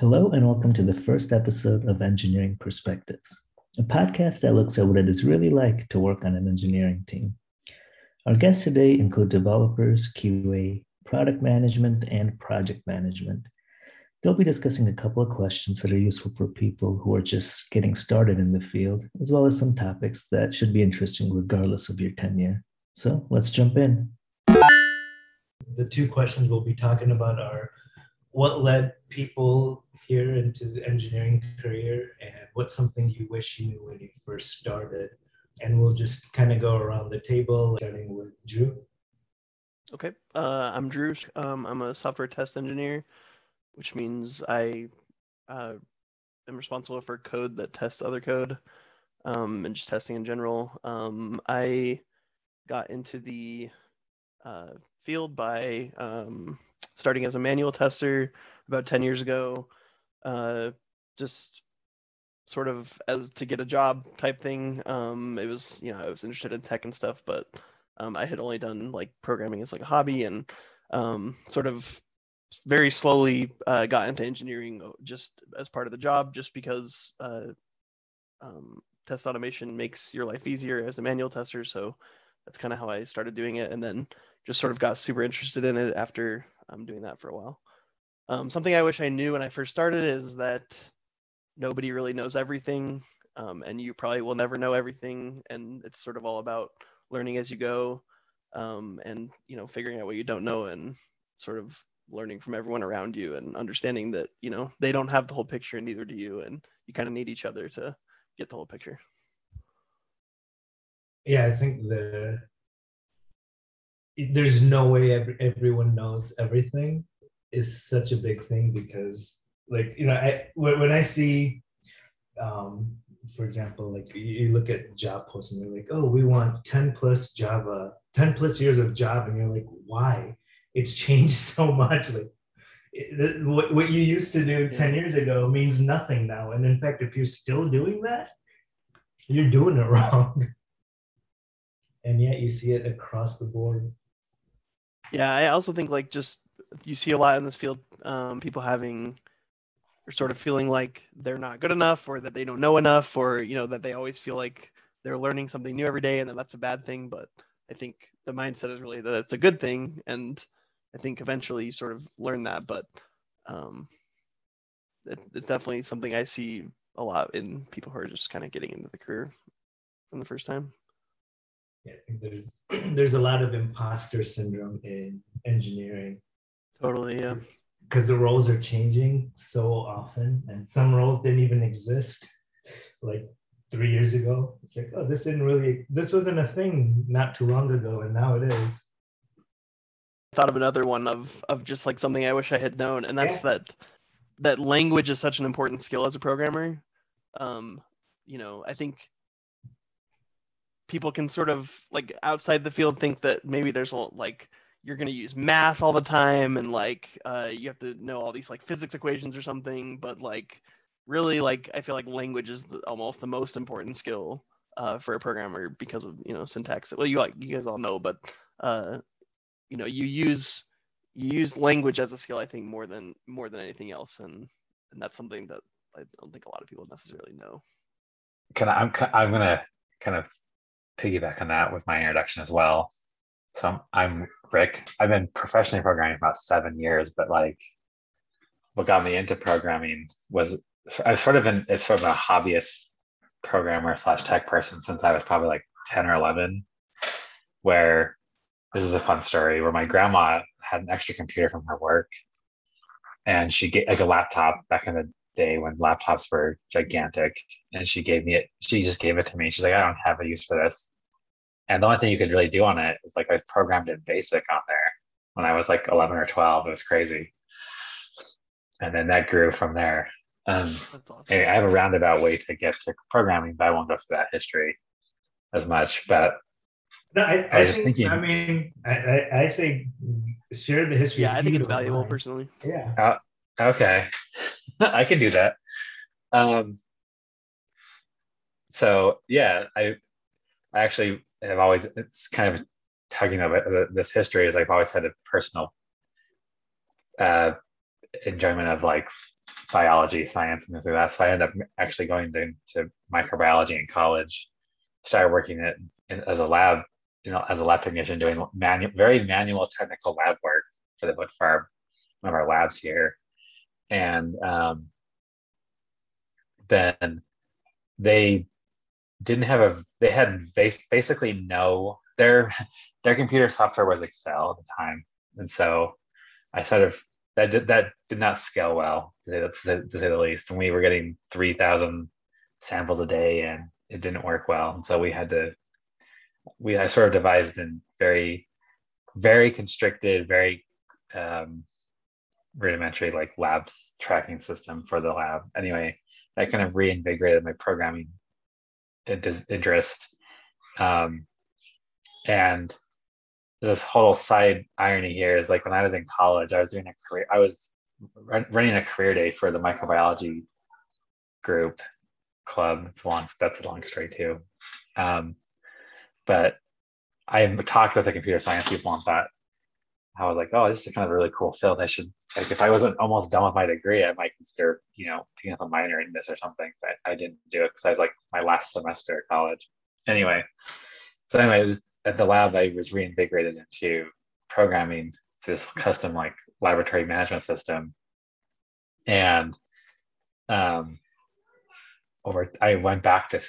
Hello, and welcome to the first episode of Engineering Perspectives, a podcast that looks at what it is really like to work on an engineering team. Our guests today include developers, QA, product management, and project management. They'll be discussing a couple of questions that are useful for people who are just getting started in the field, as well as some topics that should be interesting regardless of your tenure. So let's jump in. The two questions we'll be talking about are what led people here into the engineering career and what's something you wish you knew when you first started? And we'll just kind of go around the table starting with drew. Okay uh, i'm drew. Um, i'm a software test engineer which means i uh, am responsible for code that tests other code um, and just testing in general. Um, i got into the uh, field by um, starting as a manual tester about 10 years ago uh, just sort of as to get a job type thing. Um, it was, you know, I was interested in tech and stuff, but um, I had only done like programming as like a hobby and um, sort of very slowly uh, got into engineering just as part of the job, just because uh, um, test automation makes your life easier as a manual tester. So that's kind of how I started doing it, and then just sort of got super interested in it after um, doing that for a while. Um, something I wish I knew when I first started is that nobody really knows everything, um, and you probably will never know everything. And it's sort of all about learning as you go, um, and you know, figuring out what you don't know, and sort of learning from everyone around you, and understanding that you know they don't have the whole picture, and neither do you, and you kind of need each other to get the whole picture. Yeah, I think the there's no way every, everyone knows everything is such a big thing because like you know I when I see um, for example like you look at job posts and they're like oh we want 10 plus Java 10 plus years of Java and you're like why? It's changed so much. Like it, what, what you used to do 10 years ago means nothing now and in fact if you're still doing that you're doing it wrong. And yet you see it across the board. Yeah i also think like just you see a lot in this field um, people having or sort of feeling like they're not good enough or that they don't know enough or you know that they always feel like they're learning something new every day and that that's a bad thing. But i think the mindset is really that it's a good thing and i think eventually you sort of learn that. But um, it, it's definitely something i see a lot in people who are just kind of getting into the career from the first time. Yeah, I think there's there's a lot of imposter syndrome in engineering Totally, yeah. Because the roles are changing so often, and some roles didn't even exist like three years ago. It's like, oh, this didn't really, this wasn't a thing not too long ago, and now it is. thought of another one of of just like something I wish I had known, and that's yeah. that that language is such an important skill as a programmer. Um, you know, I think people can sort of like outside the field think that maybe there's a like you're going to use math all the time and like uh, you have to know all these like physics equations or something but like really like i feel like language is the, almost the most important skill uh, for a programmer because of you know syntax. Well you like you guys all know but uh, you know you use you use language as a skill i think more than more than anything else and and that's something that i don't think a lot of people necessarily know. Can i i'm, I'm gonna kind of piggyback on that with my introduction as well so I'm, I'm Brick. I've been professionally programming for about seven years, but like what got me into programming was I was sort of an it's sort of a hobbyist programmer slash tech person since I was probably like 10 or 11, where this is a fun story where my grandma had an extra computer from her work and she get like a laptop back in the day when laptops were gigantic and she gave me it she just gave it to me she's like i don't have a use for this and the only thing you could really do on it is like I programmed in BASIC on there when I was like 11 or 12. It was crazy. And then that grew from there. Um, awesome. I have a roundabout way to get to programming, but I won't go through that history as much. But no, I, I, I was just think, thinking. I mean, I, I, say share the history. Yeah, I think it's valuable personally. Yeah. Uh, okay, I can do that. Um, so yeah, I I actually have always it's kind of tugging of it this history is I've always had a personal uh, enjoyment of like biology, science, and things like that. So I ended up actually going to, to microbiology in college. Started working it as a lab, you know, as a lab technician, doing manual, very manual technical lab work for the for Farm, one of our labs here, and um, then they didn't have a they had basically no their their computer software was Excel at the time, and so I sort of that did, that did not scale well to say, to say the least. And we were getting three thousand samples a day, and it didn't work well. And so we had to we I sort of devised a very very constricted, very um, rudimentary like labs tracking system for the lab. Anyway, that kind of reinvigorated my programming interest. Um, and this whole side irony here is like when I was in college, I was doing a career, I was running a career day for the microbiology group club. It's long, that's a long story too. Um, but I talked with the computer science people and thought, I was like, oh, this is kind of a really cool field. I should like if I wasn't almost done with my degree, I might consider, you know, picking up a minor in this or something. But I didn't do it because I was like my last semester at college. Anyway, so anyways, at the lab, I was reinvigorated into programming this custom like laboratory management system, and um, over I went back to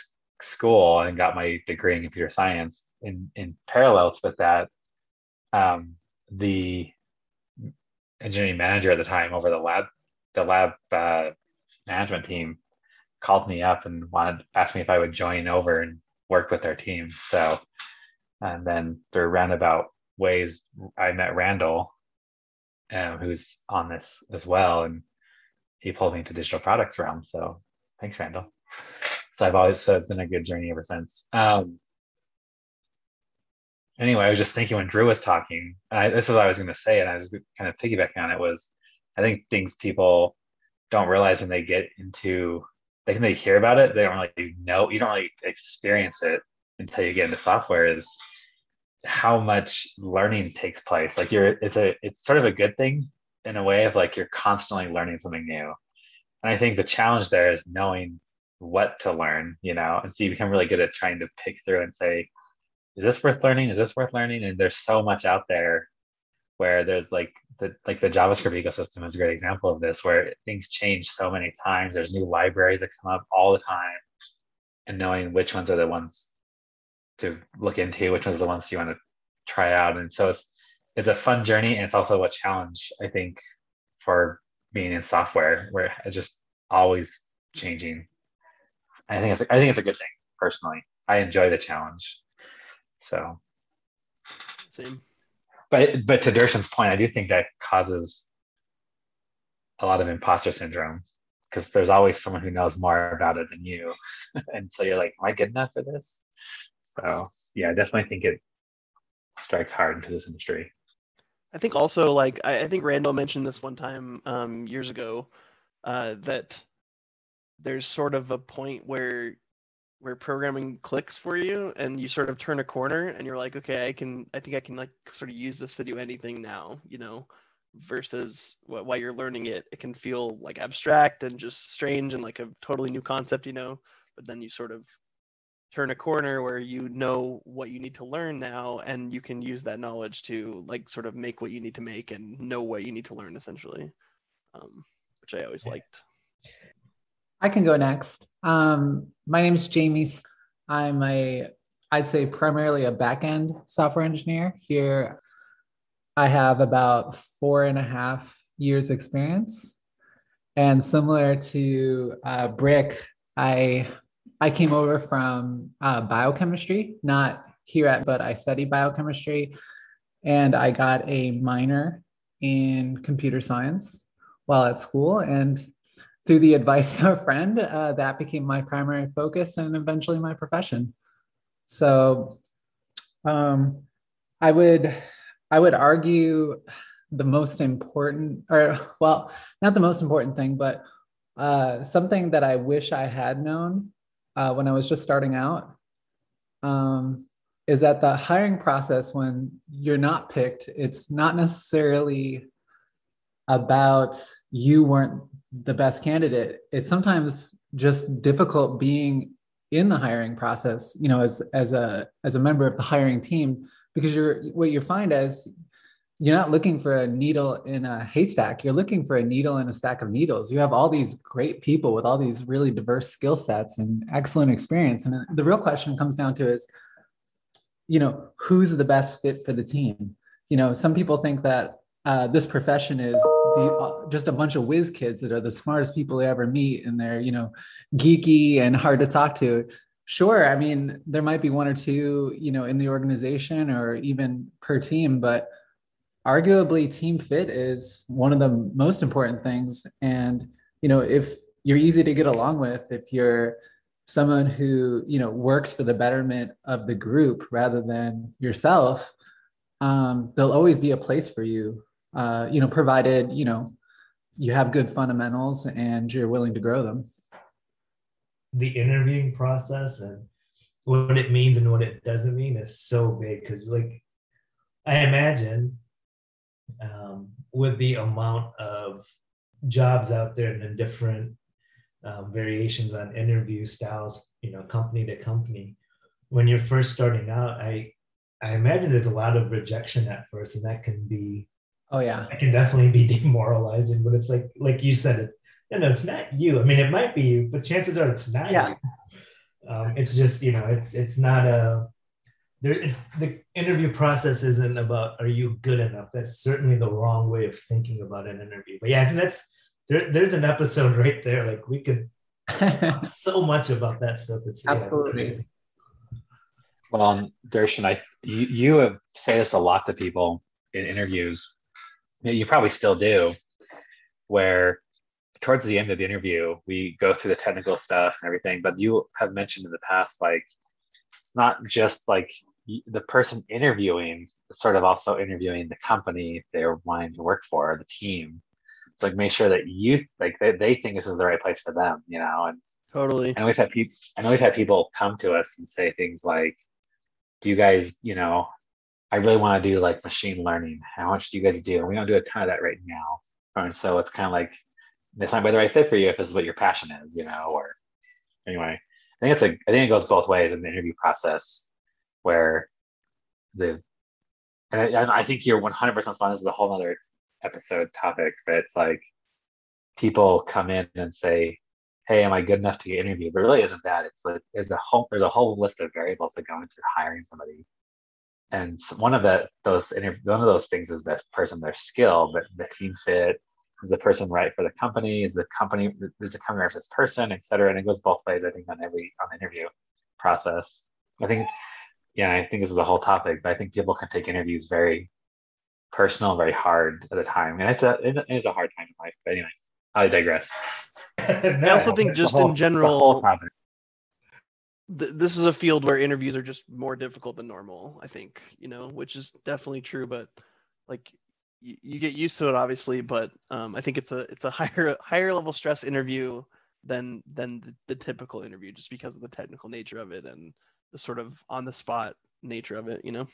school and got my degree in computer science. In in parallels with that, um, the engineering manager at the time over the lab the lab uh, management team called me up and wanted asked me if I would join over and work with their team. So and then through roundabout ways I met Randall, um, who's on this as well, and he pulled me into digital products realm. So thanks, Randall. So I've always so it's been a good journey ever since. Um, anyway, I was just thinking when Drew was talking, I, this is what I was going to say, and I was kind of piggybacking on it. Was I think things people don't realize when they get into, they can they hear about it, they don't really know, you don't really experience it until you get into software. Is how much learning takes place. Like you're, it's a, it's sort of a good thing in a way of like you're constantly learning something new. And I think the challenge there is knowing what to learn, you know, and so you become really good at trying to pick through and say, is this worth learning? Is this worth learning? And there's so much out there where there's like the like the JavaScript ecosystem is a great example of this, where things change so many times. There's new libraries that come up all the time, and knowing which ones are the ones to look into, which ones are the ones you want to try out. And so it's it's a fun journey, and it's also a challenge, I think, for being in software, where it's just always changing. I think it's I think it's a good thing personally. I enjoy the challenge. So, same. But but to Darshan's point, I do think that causes a lot of imposter syndrome because there's always someone who knows more about it than you, and so you're like, am I good enough for this? So yeah, I definitely think it strikes hard into this industry. I think also like I, I think Randall mentioned this one time um, years ago uh, that there's sort of a point where where programming clicks for you and you sort of turn a corner and you're like okay i can i think i can like sort of use this to do anything now you know versus while you're learning it it can feel like abstract and just strange and like a totally new concept you know? But then you sort of turn a corner where you know what you need to learn now and you can use that knowledge to like sort of make what you need to make and know what you need to learn essentially um, which i always liked I can go next. Um, my name is Jamie. I'm a, I'd say primarily a backend software engineer. Here, I have about four and a half years experience. And similar to uh, Brick, I I came over from uh, biochemistry, not here at, but I studied biochemistry, and I got a minor in computer science while at school. And through the advice of a friend, uh, that became my primary focus and eventually my profession. So um, I would I would argue the most important, or well, not the most important thing, but uh, something that I wish I had known uh, when I was just starting out um, is that the hiring process, when you're not picked, it's not necessarily about you weren't the best candidate. It's sometimes just difficult being in the hiring process, you know, as as a as a member of the hiring team, because you're what you find is you're not looking for a needle in a haystack. You're looking for a needle in a stack of needles. You have all these great people with all these really diverse skill sets and excellent experience. And the real question comes down to is, you know, who's the best fit for the team? You know, some people think that uh, this profession is the, uh, just a bunch of whiz kids that are the smartest people they ever meet, and they're you know geeky and hard to talk to. Sure, I mean there might be one or two you know in the organization or even per team, but arguably team fit is one of the most important things. And you know if you're easy to get along with, if you're someone who you know works for the betterment of the group rather than yourself um, there'll always be a place for you uh, you know, provided, you know, you have good fundamentals and you're willing to grow them. The interviewing process and what it means and what it doesn't mean is so big because, like, I imagine um, with the amount of jobs out there and the different um, variations on interview styles, you know, company to company, when you're first starting out, I I imagine there's a lot of rejection at first, and that can be Oh yeah. It can definitely be demoralizing, but it's like like you said it. You know, it's not you. I mean, it might be you, but chances are it's not yeah. you. Um, it's just you know, it's it's not a. There, it's the interview process isn't about are you good enough. That's certainly the wrong way of thinking about an interview. But yeah, I think that's there. There's an episode right there. Like we could so much about that stuff. It's absolutely. Yeah, well, um, Darshan, I you, you have say this a lot to people in interviews you probably still do, where towards the end of the interview, we go through the technical stuff and everything, but you have mentioned in the past, like, it's not just like the person interviewing, sort of also interviewing the company they're wanting to work for, the team. It's like make sure that you like they, they think this is the right place for them, you know, and totally. And we've had people, I know we've had people come to us and say things like, "Do you guys, you know, I really want to do like machine learning. How much do you guys do? And we don't do a ton of that right now. And so it's kind of like this might be the right fit for you if this is what your passion is, you know, or anyway. I think it's a I think it goes both ways in the interview process where the and I, I think you're 100% spot. This is a whole other episode topic, but it's like people come in and say, "Hey, am I good enough to get interviewed?" But really, isn't that? It's like there's a whole there's a whole list of variables that go into hiring somebody and one of the those one of those things is the person their skill but the team fit is the person right for the company is the company is the company right for this person et cetera. And it goes both ways i think on every on the interview process. I think yeah i think this is a whole topic but i think people can take interviews very personal very hard at the time. And it's a it is a hard time in life but anyway i digress. No, i also think just whole, in general th- this is a field where interviews are just more difficult than normal. I think you know, which is definitely true. But like y- you get used to it, obviously. But um, I think it's a it's a higher higher level stress interview than than the, the typical interview, just because of the technical nature of it and the sort of on the spot nature of it. You know.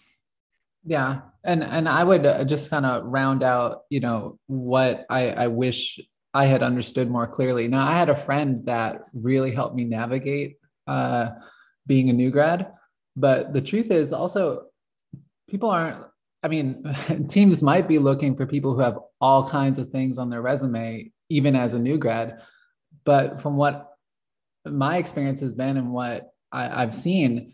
Yeah, and and I would uh, just kind of round out, you know, what I I wish I had understood more clearly. Now, I had a friend that really helped me navigate uh, being a new grad. But the truth is also, people aren't, I mean, teams might be looking for people who have all kinds of things on their resume, even as a new grad. But from what my experience has been and what I, I've seen,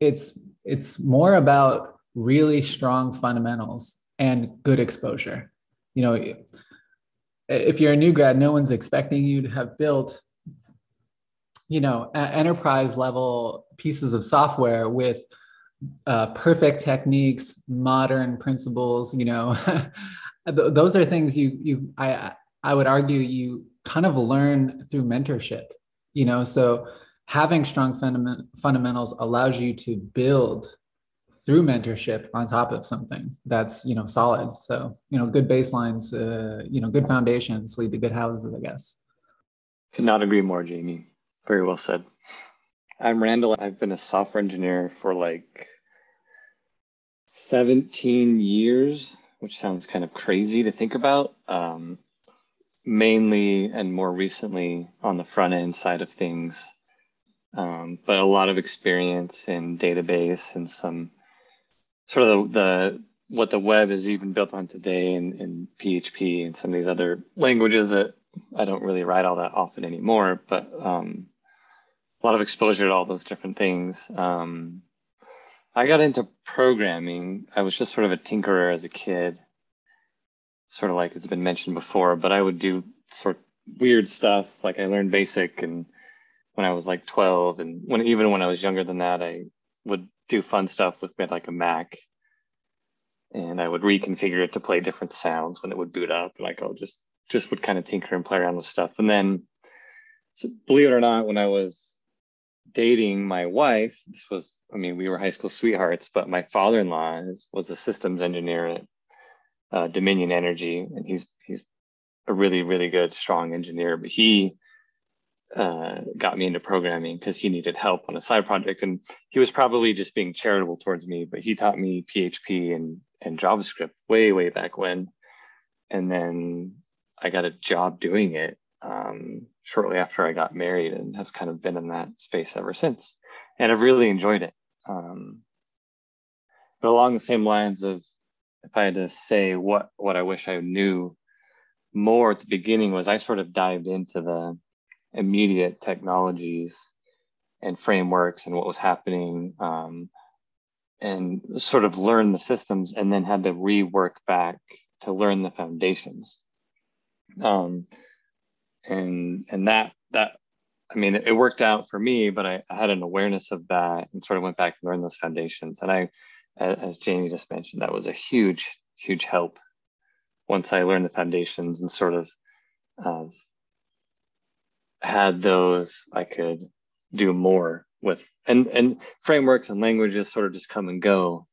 it's it's more about really strong fundamentals and good exposure. You know, if you're a new grad, no one's expecting you to have built you know enterprise level pieces of software with uh, perfect techniques modern principles you know those are things you you i i would argue you kind of learn through mentorship you know? So having strong fundament, fundamentals allows you to build through mentorship on top of something that's you know solid. So you know good baselines uh, you know good foundations lead to good houses i guess. Could not agree more jamie very well said. I'm Randall. I've been a software engineer for like 17 years, which sounds kind of crazy to think about. Um, mainly and more recently on the front end side of things, um, but a lot of experience in database and some sort of the, the what the web is even built on today in, in PHP and some of these other languages that I don't really write all that often anymore, but um, a lot of exposure to all those different things. Um, I got into programming. I was just sort of a tinkerer as a kid, sort of like it's been mentioned before, but I would do sort of weird stuff. Like I learned basic and when I was like 12 and when even when I was younger than that, I would do fun stuff with like a Mac and I would reconfigure it to play different sounds when it would boot up. Like I'll just just would kind of tinker and play around with stuff. And then, so believe it or not, when I was dating my wife, this was I mean we were high school sweethearts, but my father-in-law was a systems engineer at uh, Dominion Energy, and he's he's a really really good strong engineer. But he uh, got me into programming because he needed help on a side project, and he was probably just being charitable towards me. But he taught me PHP and and JavaScript way way back when, and then I got a job doing it um, shortly after I got married, and have kind of been in that space ever since, and I've really enjoyed it. Um, but along the same lines of, if I had to say what what I wish I knew more at the beginning was I sort of dived into the immediate technologies and frameworks and what was happening um, and sort of learn the systems and then had to rework back to learn the foundations um, and and that that i mean it, worked out for me but I, I, had an awareness of that and sort of went back and learned those foundations. And i as jamie just mentioned that was a huge huge help once i learned the foundations and sort of uh, had those, I could do more with and and frameworks and languages sort of just come and go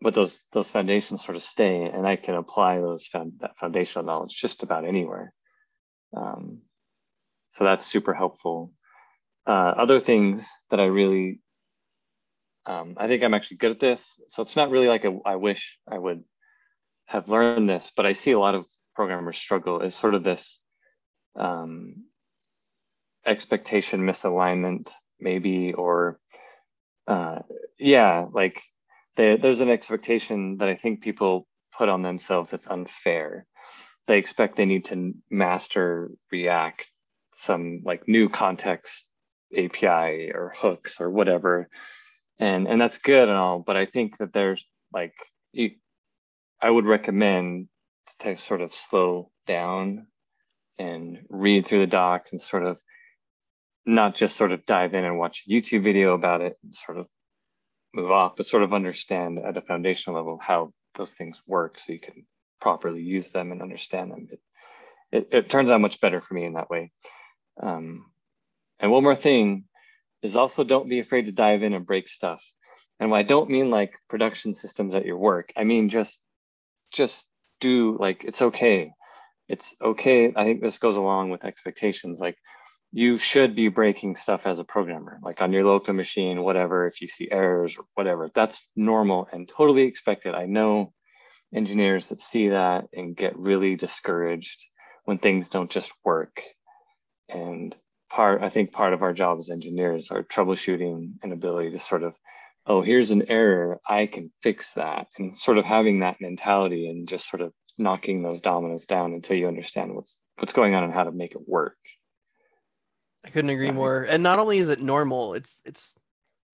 but those those foundations sort of stay and i can apply those found, that foundational knowledge just about anywhere um, so that's super helpful. Uh, other things that i really um, i think i'm actually good at this. So it's not really like a, I wish i would have learned this but i see a lot of programmers struggle is sort of this um, expectation misalignment maybe or uh, yeah like they, there's an expectation that i think people put on themselves that's unfair they expect they need to master react some like new context api or hooks or whatever. And and that's good and all but i think that there's like you, i would recommend to sort of slow down and read through the docs and sort of not just sort of dive in and watch a YouTube video about it and sort of move off, but sort of understand at a foundational level how those things work so you can properly use them and understand them. It, it, it turns out much better for me in that way. Um, and one more thing is also don't be afraid to dive in and break stuff. And I don't mean like production systems at your work, I mean just just do like it's okay. It's okay. I think this goes along with expectations. Like you should be breaking stuff as a programmer, like on your local machine, whatever, if you see errors or whatever. That's normal and totally expected. I know engineers that see that and get really discouraged when things don't just work. And part, I think part of our job as engineers are troubleshooting and ability to sort of, oh, here's an error, I can fix that. And sort of having that mentality and just sort of knocking those dominoes down until you understand what's what's going on and how to make it work. I couldn't agree more. And not only is it normal, it's it's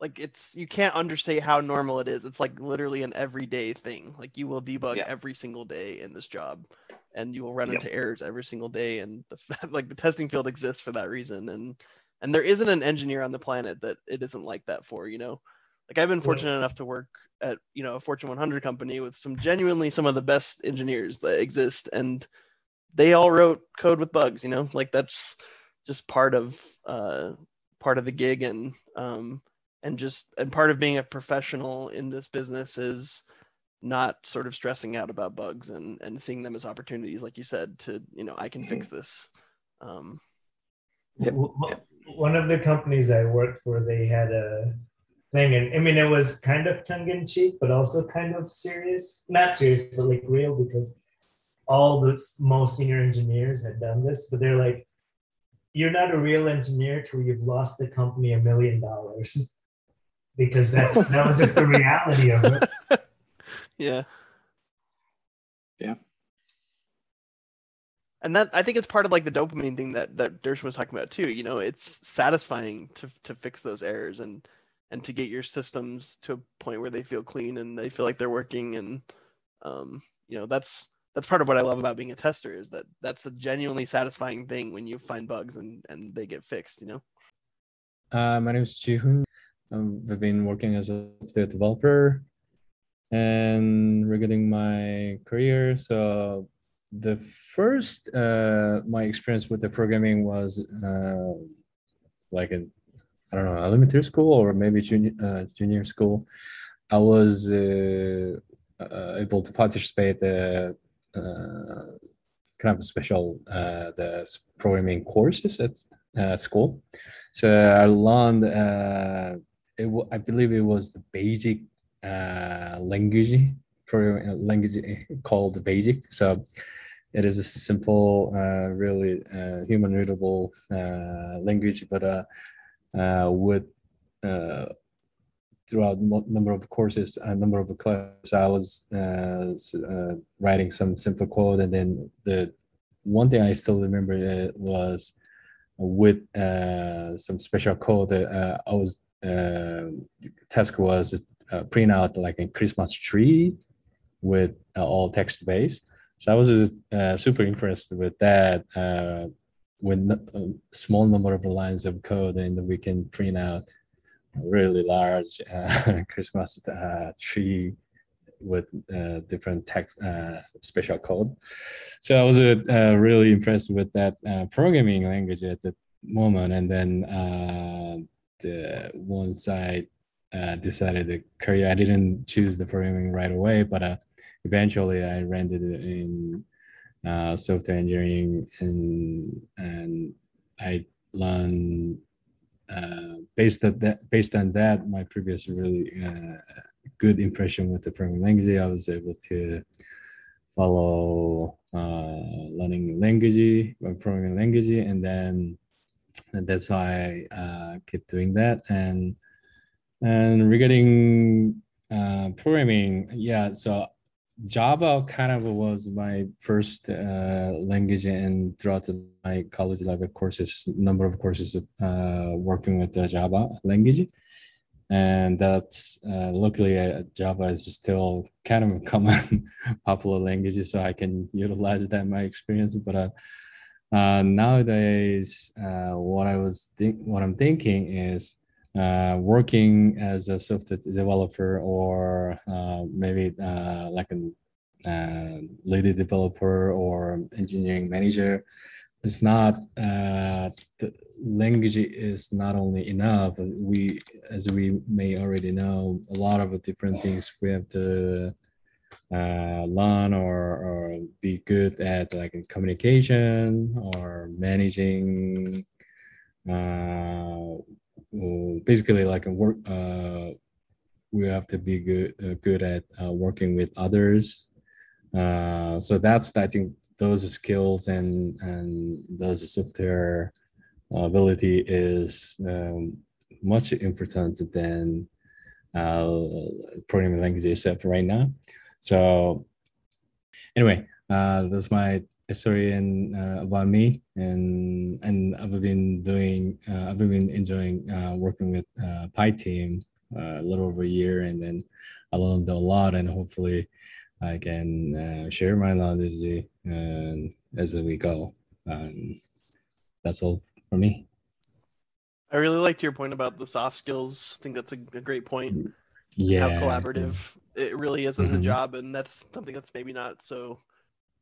like it's you can't understate how normal it is. It's like literally an everyday thing. Like you will debug yeah. every single day in this job, and you will run yep. into errors every single day. And the like the testing field exists for that reason. And and there isn't an engineer on the planet that it isn't like that for. You know, like I've been fortunate enough to work at you know a Fortune 100 company with some genuinely some of the best engineers that exist, and they all wrote code with bugs. You know, like that's just part of uh, part of the gig and um, and just and part of being a professional in this business is not sort of stressing out about bugs and and seeing them as opportunities like you said to you know i can fix mm-hmm. this um, yep. one of the companies i worked for they had a thing and i mean it was kind of tongue-in-cheek but also kind of serious not serious but like real because all the most senior engineers had done this, but they're like, you're not a real engineer till you've lost the company a million dollars. Because that's that was just the reality of it. yeah. Yeah. And that I think it's part of like the dopamine thing that that Dershowitz was talking about too. You know, it's satisfying to to fix those errors and and to get your systems to a point where they feel clean and they feel like they're working and um, you know that's that's part of what I love about being a tester is that that's a genuinely satisfying thing when you find bugs and and they get fixed. You know. Uh, my name is Jihoon. Um, I've been working as a software developer, and regarding my career, so the first uh, my experience with the programming was uh, like a I don't know elementary school or maybe junior uh, junior school. I was uh, uh, able to participate the uh, kind of special the programming courses at school. So I learned it, I believe it was the basic language for language called basic. So it is a simple, uh, really uh, human readable uh, language, but uh, uh, with uh, throughout number of courses, a number of classes, I was writing some simple code, and then the one thing I still remember was with some special code. That I was task was print out like a Christmas tree with all text based so I was uh, super impressed with that. Uh, with a small number of lines of code, and we can print out a really large uh, Christmas uh, tree with uh, different text uh, special code. So I was really impressed with that programming language at the moment, and then the, once I decided the career, I didn't choose the programming right away, but eventually I landed in uh, software engineering and and I learned uh, based on that based on that my previous really uh, good impression with the programming language I was able to follow uh, learning language programming language and then and that's why I uh, keep doing that and and regarding uh, programming yeah so Java kind of was my first uh, language, and throughout my college level courses, number of courses uh, working with the Java language, and that's uh, luckily uh, Java is still kind of a common popular language, so I can utilize that my experience. But uh, uh, nowadays, what I was what I'm thinking is uh, working as a software developer or uh, maybe uh, like a uh, lead developer or engineering manager it's not uh, the language is not only enough. We as we may already know a lot of different things we have to uh, learn or, or be good at like communication or managing uh, basically like a work uh, we have to be good uh, good at uh, working with others. Uh, so that's i think those skills and and those software ability is um, much important than uh, programming language itself right now so anyway uh, that's my story and uh, about me and and I've been doing uh, I've been enjoying uh, working with uh, PyTeam uh, a little over a year and then I learned a lot and hopefully I can uh, share my knowledge and as we go. Um, that's all for me. I really liked your point about the soft skills. I think that's a, a great point. Yeah. How collaborative. It really is as mm-hmm. a job, and that's something that's maybe not so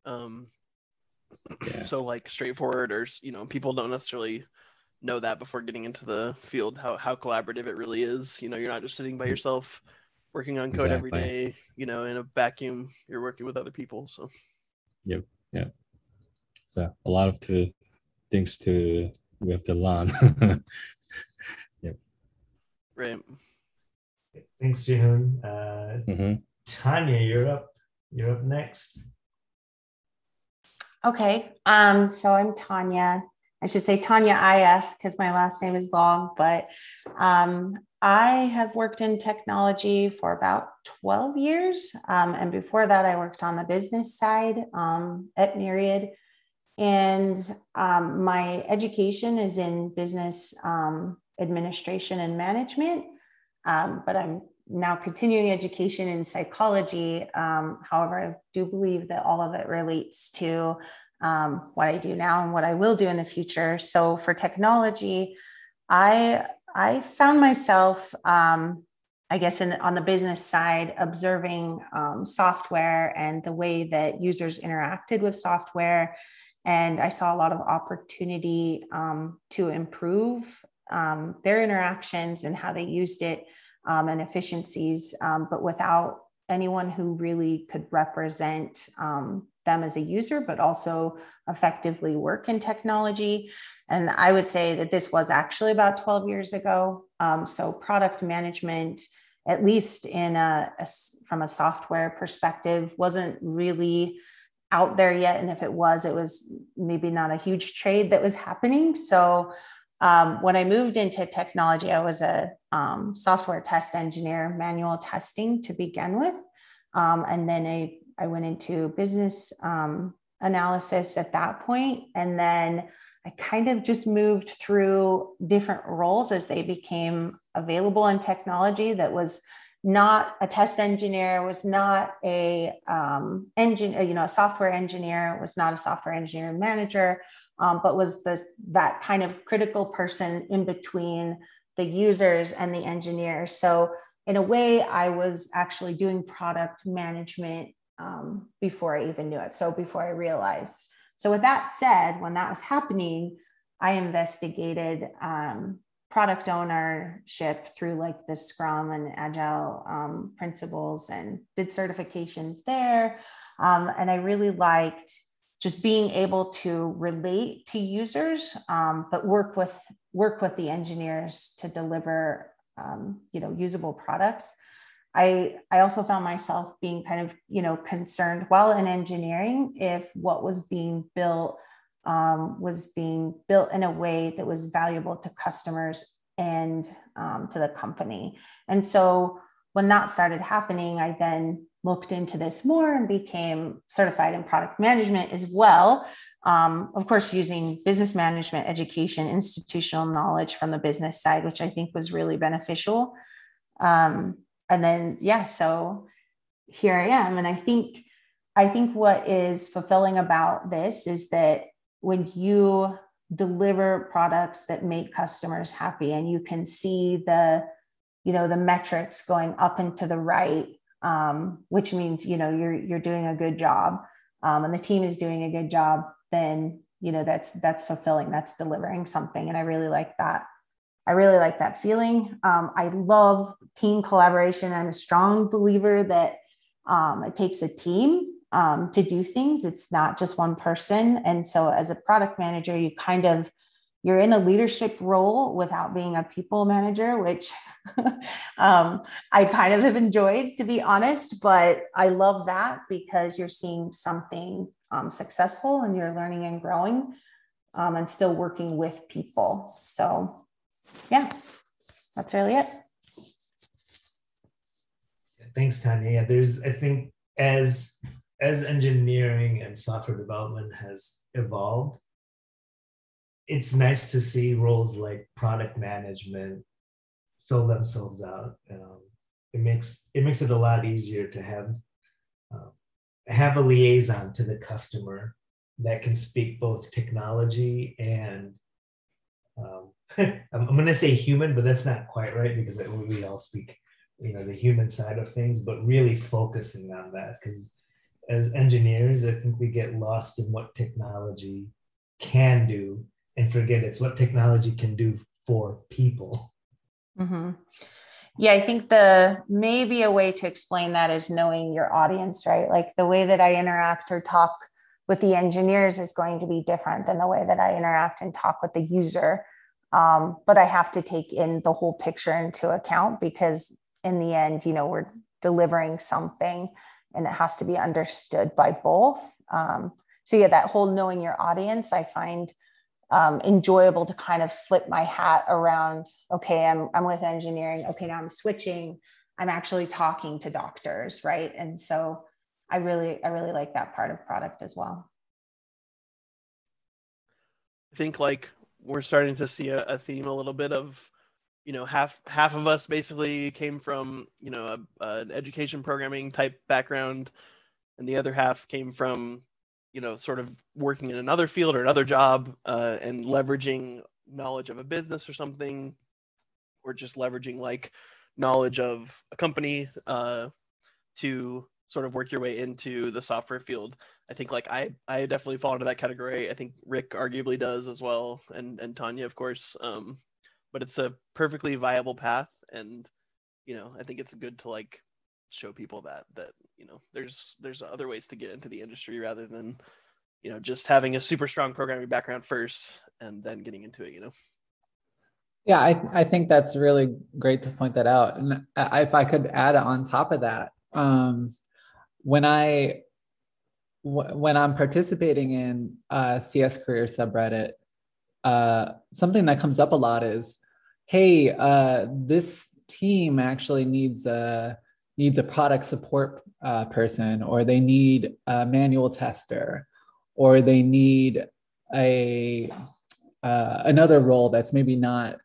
um, yeah. so like straightforward or you know people don't necessarily know that before getting into the field how how collaborative it really is you know you're not just sitting by mm. yourself working on code exactly. every day you know in a vacuum you're working with other people so yep Yeah. so a lot of to things to we have to learn yep right thanks Jihoon. uh mm-hmm. tanya you're up you're up next Okay. Um, so I'm Tanya. I should say Tanya IF because my last name is long, but um, I have worked in technology for about 12 years. Um, and before that, I worked on the business side um, at Myriad. And um, my education is in business um, administration and management, um, but I'm now continuing education in psychology. Um, however, I do believe that all of it relates to um, what I do now and what I will do in the future. So for technology, I I found myself, um, I guess, in, on the business side, observing um, software and the way that users interacted with software. And I saw a lot of opportunity um, to improve um, their interactions and how they used it um, and efficiencies, um, but without anyone who really could represent um, them as a user, but also effectively work in technology. And I would say that this was actually about 12 years ago. Um, so product management, at least in a, a, from a software perspective, wasn't really out there yet. And if it was, it was maybe not a huge trade that was happening. So um, when I moved into technology, I was a um, software test engineer, manual testing to begin with. Um, and then I, I went into business um, analysis at that point, And then I kind of just moved through different roles as they became available in technology that was not a test engineer, was not a um, engine, you know, a software engineer, was not a software engineering manager, um, but was the that kind of critical person in between the users and the engineers. So in a way, I was actually doing product management um, before I even knew it. So before I realized. So with that said, when that was happening, I investigated um, product ownership through like the Scrum and Agile um, principles and did certifications there. Um, and I really liked just being able to relate to users, um, but work with work with the engineers to deliver um, you know usable products. I I also found myself being kind of you know concerned while in engineering if what was being built um, was being built in a way that was valuable to customers and um, to the company. And so when that started happening, I then looked into this more and became certified in product management as well. Um, of course, using business management education, institutional knowledge from the business side, which I think was really beneficial. Um, and then, yeah, so here I am. And I think, I think what is fulfilling about this is that when you deliver products that make customers happy and you can see the, you know, the metrics going up and to the right um, which means you know you're you're doing a good job um, and the team is doing a good job then you know that's that's fulfilling that's delivering something and i really like that. I really like that feeling. Um, i love team collaboration. I'm a strong believer that um, it takes a team um, to do things. It's not just one person and so as a product manager you kind of you're in a leadership role without being a people manager, which um, I kind of have enjoyed, to be honest. But I love that because you're seeing something um, successful and you're learning and growing um, and still working with people. So, yeah, that's really it. Thanks, Tanya. Yeah, there's, I think, as as engineering and software development has evolved, it's nice to see roles like product management fill themselves out. Um, it makes it makes it a lot easier to have uh, have a liaison to the customer that can speak both technology and um, I'm, going to say human, but that's not quite right because we all speak, you know, the human side of things, but really focusing on that because as engineers, I think we get lost in what technology can do and forget it's what technology can do for people. Mm-hmm. Yeah, I think the maybe a way to explain that is knowing your audience, right? Like the way that I interact or talk with the engineers is going to be different than the way that I interact and talk with the user. Um, but I have to take in the whole picture into account because in the end, you know, we're delivering something and it has to be understood by both. Um, so yeah, that whole knowing your audience, I find um, enjoyable to kind of flip my hat around. Okay, I'm I'm with engineering. Okay, now I'm switching. I'm actually talking to doctors, right? And so I really I really like that part of product as well. I think like we're starting to see a, a theme a little bit of you know half half of us basically came from you know a, an education programming type background and the other half came from you know, sort of working in another field or another job uh, and leveraging knowledge of a business or something, or just leveraging like knowledge of a company uh, to sort of work your way into the software field. I think like I I definitely fall into that category. I think Brick arguably does as well, and and Tanya of course. Um, but it's a perfectly viable path, and you know I think it's good to like show people that that you know there's there's other ways to get into the industry rather than you know just having a super strong programming background first and then getting into it you know? Yeah i, I think that's really great to point that out. And if i could add on top of that um, when i when i'm participating in a cs career subreddit uh, something that comes up a lot is hey uh, this team actually needs a needs a product support uh, person or they need a manual tester or they need a uh, another role that's maybe not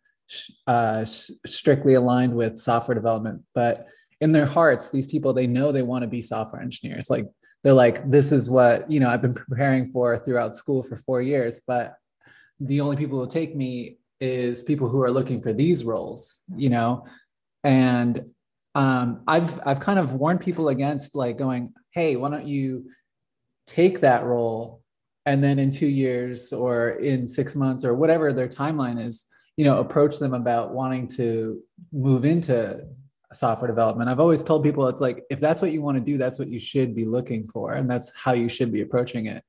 uh, strictly aligned with software development but in their hearts these people they know they want to be software engineers. Like they're like this is what you know i've been preparing for throughout school for four years but the only people who take me is people who are looking for these roles you know? And um, I've I've kind of warned people against like going, hey, why don't you take that role and then in two years or in six months or whatever their timeline is, you know, approach them about wanting to move into software development. I've always told people it's like if that's what you want to do, that's what you should be looking for, and that's how you should be approaching it.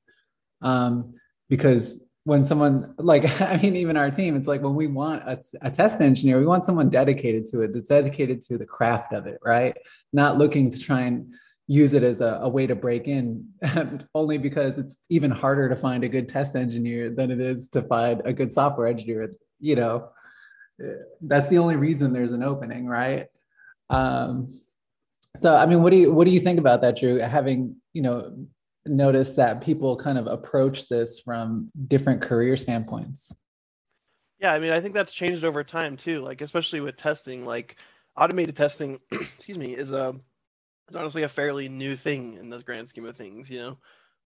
Um, because when someone like i mean even our team it's like when we want a, a, test engineer we want someone dedicated to it that's dedicated to the craft of it right? Not looking to try and use it as a, a way to break in only because it's even harder to find a good test engineer than it is to find a good software engineer you know? That's the only reason there's an opening right? Um, so i mean what do you what do you think about that drew? Having you know notice that people kind of approach this from different career standpoints. Yeah, I mean, I think that's changed over time too. Like, especially with testing, like automated testing, excuse me, is a is honestly a fairly new thing in the grand scheme of things. You know,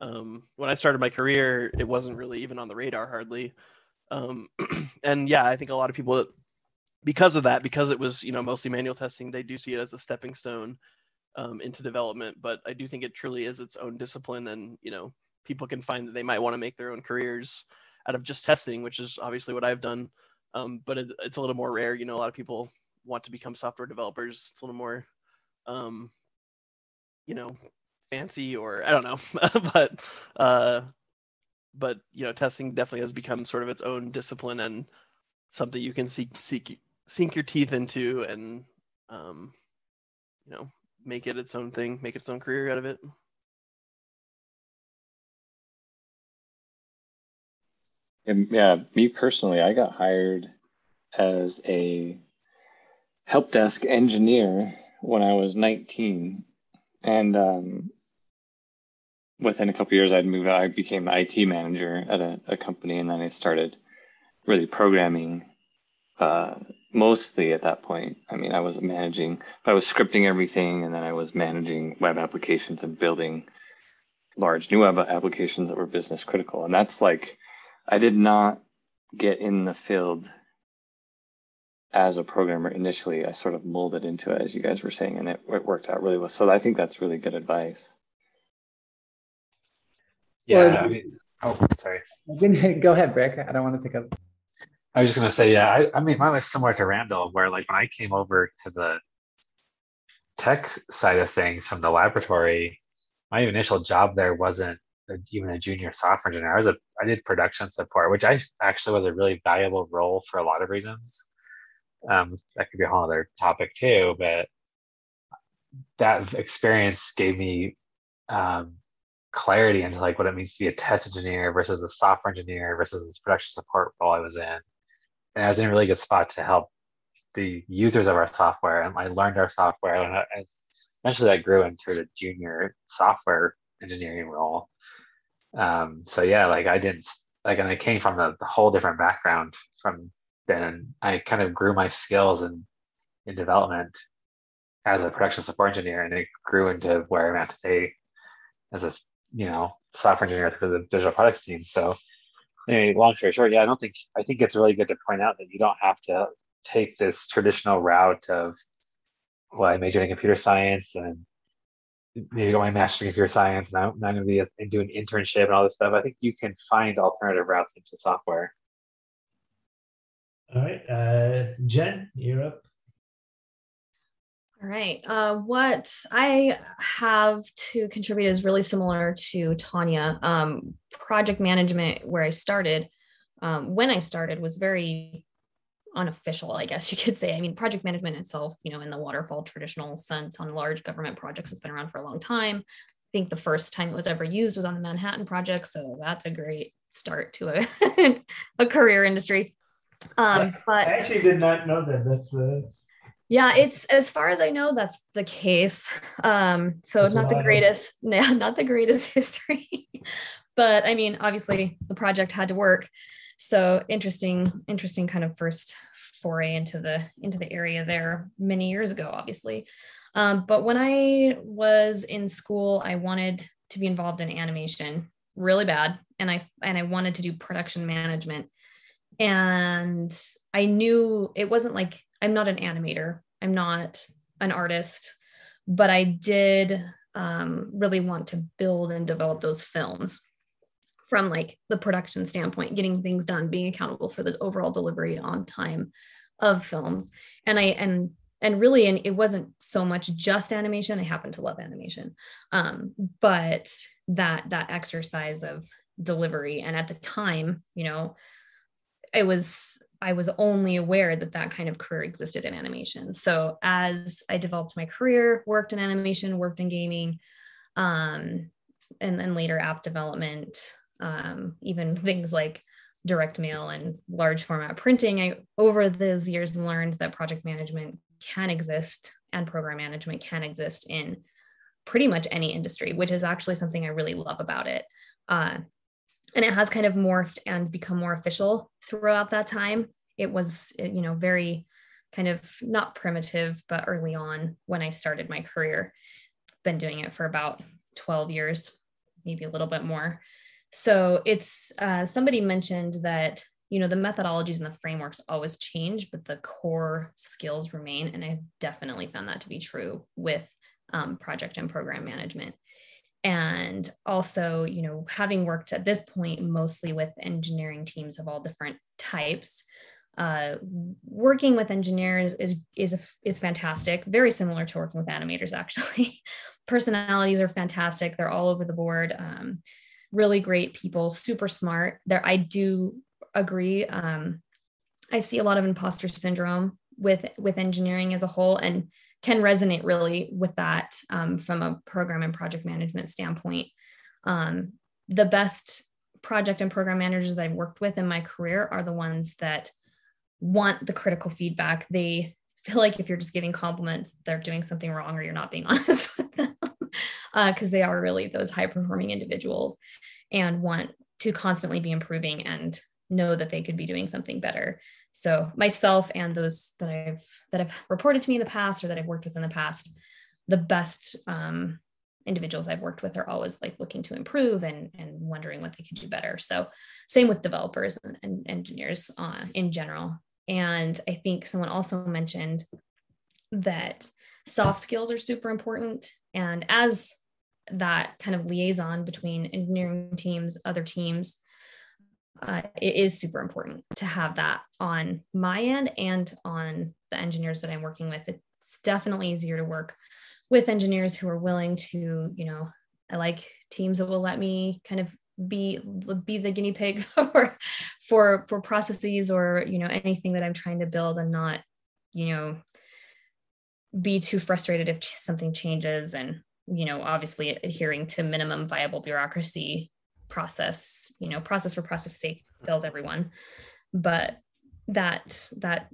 um, when I started my career, it wasn't really even on the radar hardly. Um, and yeah, I think a lot of people, because of that, because it was you know mostly manual testing, they do see it as a stepping stone um, into development. But I do think it truly is its own discipline, and you know, people can find that they might want to make their own careers out of just testing, which is obviously what I've done. Um, but it, it's a little more rare. You know, a lot of people want to become software developers. It's a little more, um, you know, fancy or I don't know, but uh, but you know, testing definitely has become sort of its own discipline and something you can seek seek sink your teeth into and um, you know make it its own thing, make its own career out of it. And yeah, me personally, I got hired as a help desk engineer when I was 19. And um, within a couple years, I'd moved. I became IT manager at a, a company, and then I started really programming uh, mostly at that point. I mean, I was managing, I was scripting everything, and then I was managing web applications and building large new web applications that were business critical. And that's like, I did not get in the field as a programmer initially. I sort of molded into it, as you guys were saying, and it, it worked out really well. So I think that's really good advice. Yeah. Well, I mean, oh, sorry. Go ahead, Brick. I don't want to take up. I was just gonna say, yeah, I, I mean, mine was similar to Randall, where like when I came over to the tech side of things from the laboratory, my initial job there wasn't even a junior software engineer. I was a I did production support, which I actually was a really valuable role for a lot of reasons. Um, that could be a whole other topic too, but that experience gave me um, clarity into like what it means to be a test engineer versus a software engineer versus this production support role I was in. And I was in a really good spot to help the users of our software. And I learned our software, and I, eventually that grew into a junior software engineering role. Um, so yeah, like I didn't like, and I came from a, a whole different background from then. I kind of grew my skills in in development as a production support engineer, and it grew into where I'm at today as a you know software engineer for the digital products team. So anyway, long story short, yeah, I don't think I think it's really good to point out that you don't have to take this traditional route of well, I majored in computer science and maybe got my master's in computer science and I'm, I'm going to be a, an internship and all this stuff. I think you can find alternative routes into software. All right, uh, Jen, you're up. All right. Uh, what I have to contribute is really similar to Tanya. Um, project management, where I started, um, when I started, was very unofficial, I guess you could say. I mean, project management itself, you know, in the waterfall traditional sense on large government projects has been around for a long time. I think the first time it was ever used was on the Manhattan Project. So that's a great start to a, a career industry. Um, but I actually did not know that. That's uh, yeah, it's as far as I know, that's the case. Um, so that's not the greatest, not the greatest history, but I mean, obviously the project had to work. So interesting, interesting kind of first foray into the into the area there many years ago, obviously. Um, but when I was in school, I wanted to be involved in animation really bad, and I and I wanted to do production management. And I knew it wasn't like I'm not an animator, I'm not an artist, but I did um, really want to build and develop those films from like the production standpoint, getting things done, being accountable for the overall delivery on time of films. And I and and really and it wasn't so much just animation. I happen to love animation. Um, but that that exercise of delivery and at the time you know it was I was only aware that that kind of career existed in animation. So as I developed my career, worked in animation, worked in gaming, um, and then later app development, um, even things like direct mail and large format printing, I over those years learned that project management can exist and program management can exist in pretty much any industry, which is actually something I really love about it. Uh, and it has kind of morphed and become more official throughout that time. It was you know very kind of not primitive but early on when i started my career been doing it for about 12 years maybe a little bit more. So it's uh, somebody mentioned that you know the methodologies and the frameworks always change but the core skills remain and i've definitely found that to be true with um, project and program management and also you know having worked at this point mostly with engineering teams of all different types uh, working with engineers is is is fantastic very similar to working with animators actually. Personalities are fantastic. They're all over the board. Um, really great people super smart. There i do agree um, i see a lot of imposter syndrome with with engineering as a whole. And can resonate really with that um, from a program and project management standpoint. Um, the best project and program managers that I've worked with in my career are the ones that want the critical feedback. They feel like if you're just giving compliments, they're doing something wrong or you're not being honest with them because uh, they are really those high performing individuals and want to constantly be improving and know that they could be doing something better. So myself and those that I've that have reported to me in the past or that I've worked with in the past, the best um, individuals I've worked with are always like looking to improve and and wondering what they could do better. So same with developers and, and engineers uh, in general. And I think someone also mentioned that soft skills are super important. And as that kind of liaison between engineering teams, other teams, uh, it is super important to have that on my end and on the engineers that I'm working with. It's definitely easier to work with engineers who are willing to, you know, I like teams that will let me kind of be be the guinea pig for for for processes or you know anything that I'm trying to build and not, you know, be too frustrated if something changes and you know obviously adhering to minimum viable bureaucracy process you know process for process sake fails everyone. But that that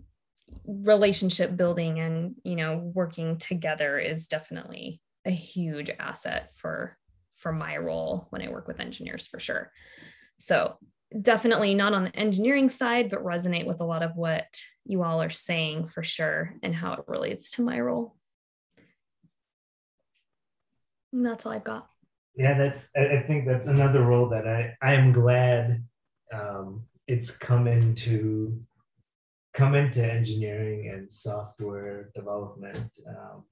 relationship building and you know working together is definitely a huge asset for for my role when i work with engineers for sure. So definitely not on the engineering side but resonate with a lot of what you all are saying for sure and how it relates to my role. And that's all i've got yeah that's i think that's another role that i i am glad um, it's come into come into engineering and software development Um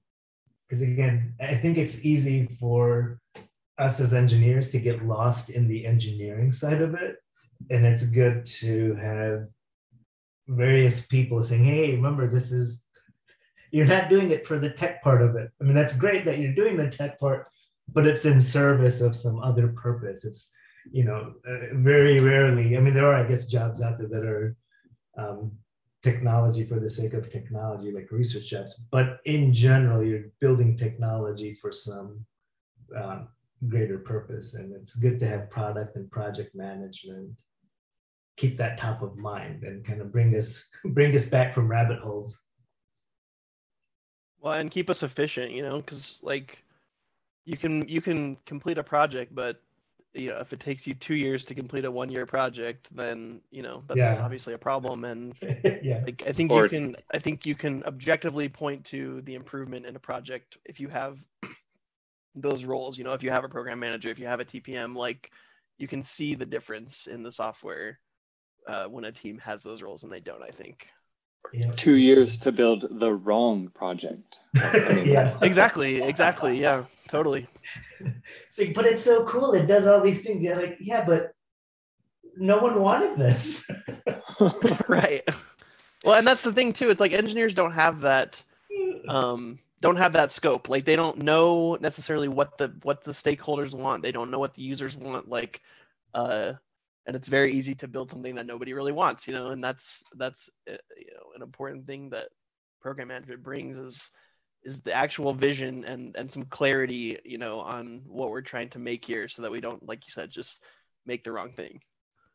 because um, again i think it's easy for us as engineers to get lost in the engineering side of it and it's good to have various people saying hey remember this is you're not doing it for the tech part of it. I mean that's great that you're doing the tech part but it's in service of some other purpose it's you know uh, very rarely i mean there are i guess jobs out there that are um, technology for the sake of technology, like research jobs. But in general, you're building technology for some um, greater purpose. And it's good to have product and project management keep that top of mind and kind of bring us bring us back from rabbit holes. Well, and keep us efficient, you know, because like you can you can complete a project, but you know if it takes you two years to complete a one year project then you know that's yeah. obviously a problem. And yeah. like, i think or, you can i think you can objectively point to the improvement in a project if you have those roles. You know if you have a program manager if you have a tpm like you can see the difference in the software uh, when a team has those roles and they don't i think two years to build the wrong project I mean, yeah. exactly exactly yeah totally it's like, but it's so cool. It does all these things. You're like, yeah, but no one wanted this. right. Well, and that's the thing too. It's like engineers don't have that um don't have that scope. Like they don't know necessarily what the what the stakeholders want. They don't know what the users want. Like uh and it's very easy to build something that nobody really wants, you know, and that's that's uh, you know an important thing that program management brings is is the actual vision and and some clarity you know on what we're trying to make here so that we don't like you said just make the wrong thing.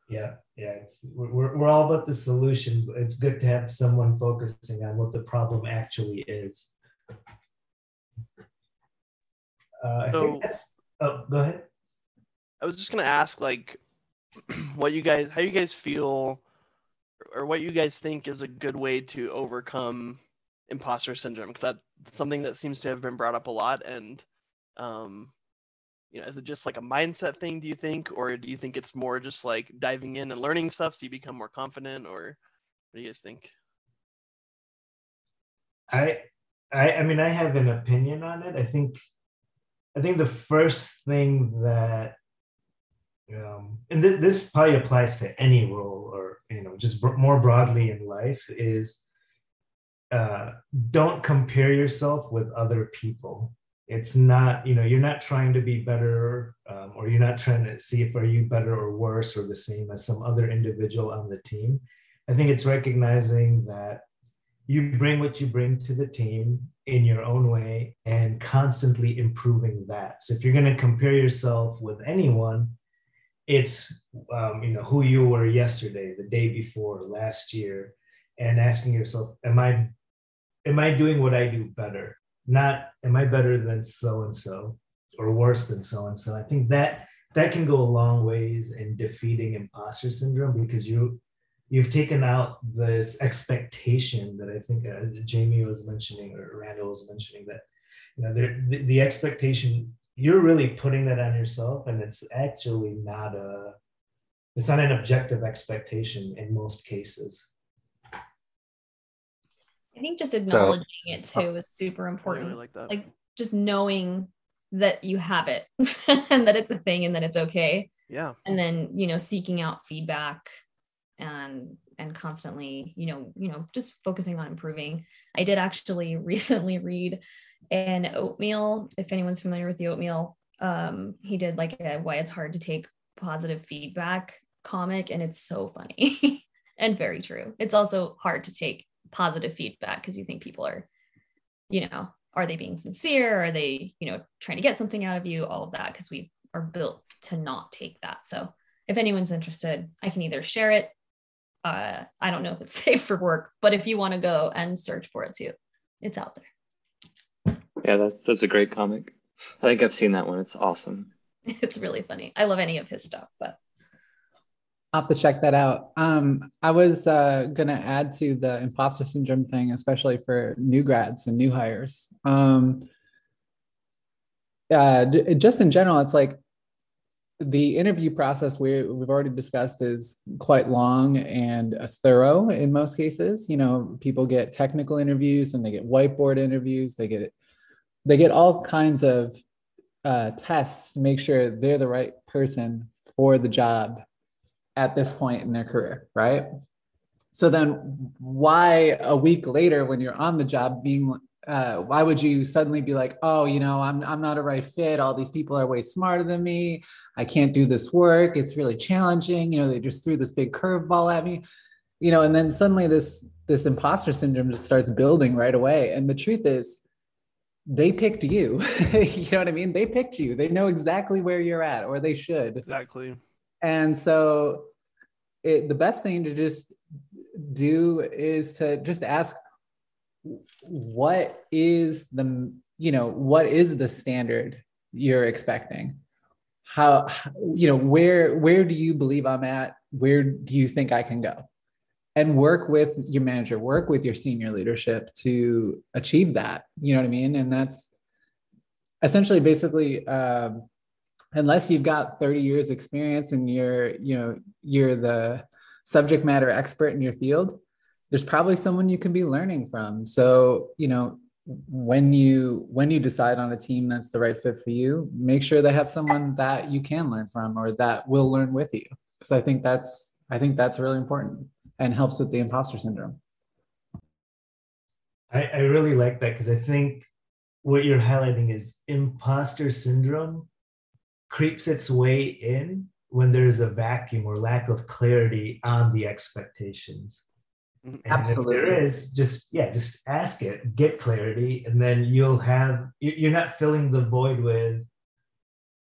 Yeah yeah it's we're, we're all about the solution but it's good to have someone focusing on what the problem actually is. Uh, i so, think that's oh go ahead. I was just going to ask like what you guys how you guys feel or what you guys think is a good way to overcome imposter syndrome? Because that's something that seems to have been brought up a lot and um you know is it just like a mindset thing do you think? Or do you think it's more just like diving in and learning stuff so you become more confident or what do you guys think? I i i mean i have an opinion on it. I think i think the first thing that um, and th- this probably applies to any role or you know just b- more broadly in life is uh, don't compare yourself with other people. It's not you know you're not trying to be better um, or you're not trying to see if are you better or worse or the same as some other individual on the team. I think it's recognizing that you bring what you bring to the team in your own way and constantly improving that. So if you're going to compare yourself with anyone it's um, you know who you were yesterday the day before last year and asking yourself am i am I doing what I do better? Not am I better than so and so or worse than so and so? I think that that can go a long ways in defeating imposter syndrome because you you've taken out this expectation that I think uh, Jamie was mentioning or Randall was mentioning that you know the, the expectation you're really putting that on yourself and it's actually not a it's not an objective expectation in most cases I think just acknowledging so, it too oh, is super important. Really like, like just knowing that you have it and that it's a thing and that it's okay. Yeah. And then, you know, seeking out feedback and and constantly, you know, you know, just focusing on improving. I did actually recently read an oatmeal, if anyone's familiar with the oatmeal, um, he did like a why it's hard to take positive feedback comic and it's so funny and very true. It's also hard to take positive feedback because you think people are, you know, are they being sincere? Are they, you know, trying to get something out of you? All of that, because we are built to not take that. So if anyone's interested, I can either share it. Uh, I don't know if it's safe for work, but if you want to go and search for it too, it's out there. Yeah, that's that's a great comic. I think I've seen that one. It's awesome. It's really funny. I love any of his stuff, but I'll have to check that out. Um, I was uh, going to add to the imposter syndrome thing, especially for new grads and new hires. Um, uh, just in general, it's like the interview process we, we've already discussed is quite long and thorough in most cases. You know, people get technical interviews and they get whiteboard interviews. They get they get all kinds of uh, tests to make sure they're the right person for the job at this point in their career, right? So then, why a week later, when you're on the job, being uh, why would you suddenly be like, oh, you know, I'm I'm not a right fit. All these people are way smarter than me. I can't do this work. It's really challenging. You know, they just threw this big curveball at me. You know, and then suddenly this this imposter syndrome just starts building right away. And the truth is, they picked you. you know what I mean? They picked you. They know exactly where you're at, or they should. Exactly. And so it, the best thing to just do is to just ask what is the you know what is the standard you're expecting how you know where where do you believe i'm at where do you think i can go and work with your manager work with your senior leadership to achieve that. You know what i mean? And that's essentially basically um, unless you've got 30 years experience and you're you know you're the subject matter expert in your field there's probably someone you can be learning from. So you know when you when you decide on a team that's the right fit for you make sure they have someone that you can learn from or that will learn with you. Because i think that's i think that's really important and helps with the imposter syndrome I, I really like that because I think what you're highlighting is imposter syndrome creeps its way in when there's a vacuum or lack of clarity on the expectations. And Absolutely. if there is, just yeah, just ask it, get clarity, and then you'll have you're not filling the void with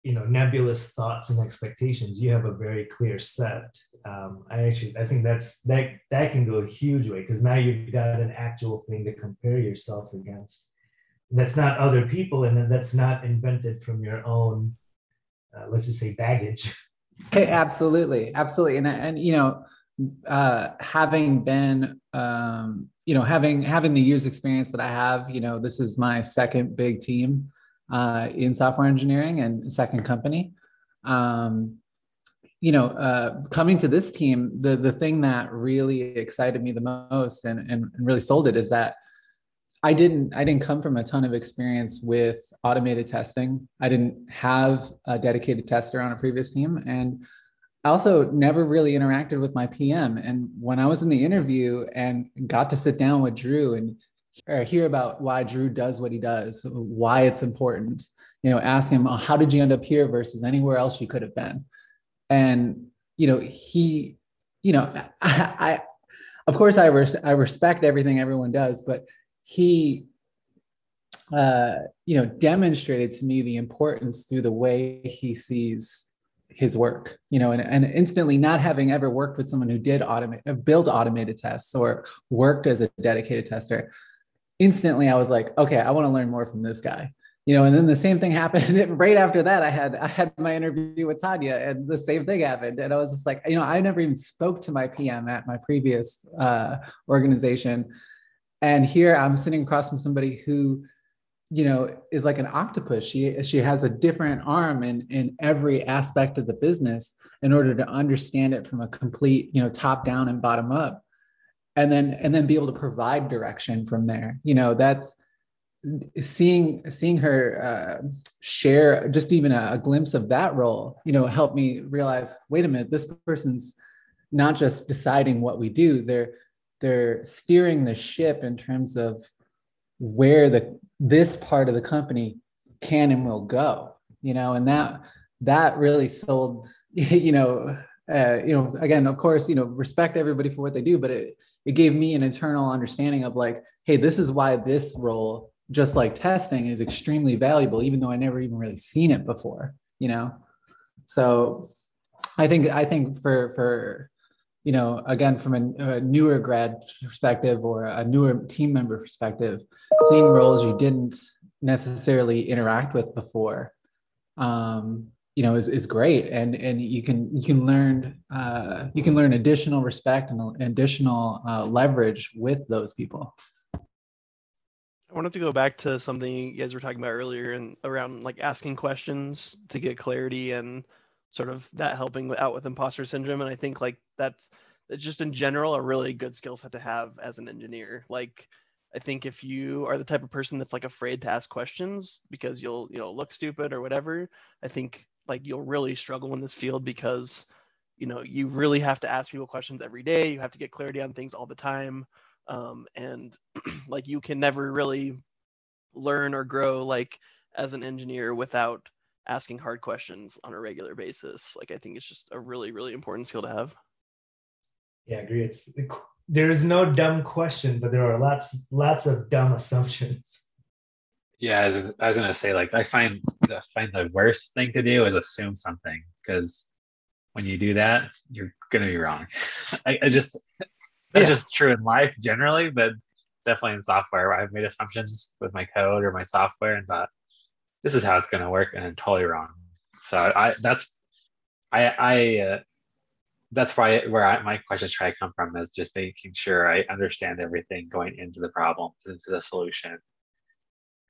you know nebulous thoughts and expectations. You have a very clear set. Um, I actually I think that's that that can go a huge way because now you've got an actual thing to compare yourself against. That's not other people, and that's not invented from your own uh, let's just say baggage. Absolutely, absolutely, and and you know, uh, having been, um, you know, having having the years experience that I have, you know, this is my second big team uh, in software engineering and second company. Um, you know, uh, coming to this team, the the thing that really excited me the most and, and really sold it is that I didn't I didn't come from a ton of experience with automated testing. I didn't have a dedicated tester on a previous team and I also never really interacted with my PM and when I was in the interview and got to sit down with Drew and hear about why Drew does what he does, why it's important, you know, ask him how did you end up here versus anywhere else you could have been. And you know, he you know, I, I of course I res- I respect everything everyone does, but he uh, you know demonstrated to me the importance through the way he sees his work you know and, and instantly not having ever worked with someone who did automate build automated tests or worked as a dedicated tester instantly i was like okay i want to learn more from this guy. You know and then the same thing happened right after that i had i had my interview with tanya and the same thing happened and i was just like you know i never even spoke to my pm at my previous uh, organization. And here i'm sitting across from somebody who you know is like an octopus. She she has a different arm in in every aspect of the business in order to understand it from a complete you know top down and bottom up and then and then be able to provide direction from there. You know that's seeing seeing her uh, share just even a, a glimpse of that role you know helped me realize wait a minute this person's not just deciding what we do they're they're steering the ship in terms of where the this part of the company can and will go you know and that that really sold you know uh, you know again of course you know respect everybody for what they do but it it gave me an internal understanding of like hey this is why this role just like testing is extremely valuable even though i never even really seen it before you know? So i think i think for for you know again from a, a newer grad perspective or a newer team member perspective seeing roles you didn't necessarily interact with before um, you know is, is great and and you can you can learn uh, you can learn additional respect and additional uh, leverage with those people I wanted to go back to something you guys were talking about earlier and around like asking questions to get clarity and sort of that helping out with imposter syndrome. And I think like that's, that's just in general a really good skill set to have as an engineer. Like I think if you are the type of person that's like afraid to ask questions because you'll, you know, look stupid or whatever, I think like you'll really struggle in this field because, you know, you really have to ask people questions every day. You have to get clarity on things all the time. Um, and like you can never really learn or grow like as an engineer without asking hard questions on a regular basis. Like I think it's just a really, really important skill to have. Yeah, I agree. It's there is no dumb question, but there are lots lots of dumb assumptions. Yeah, I was, I was gonna say like I find I find the worst thing to do is assume something because when you do that, you're gonna be wrong. I, I just that's yeah. just true in life generally, but definitely in software. I've made assumptions with my code or my software and thought this is how it's gonna work, and I'm totally wrong. So I that's I I uh, that's why where I, my questions try to come from is just making sure I understand everything going into the problem, into the solution,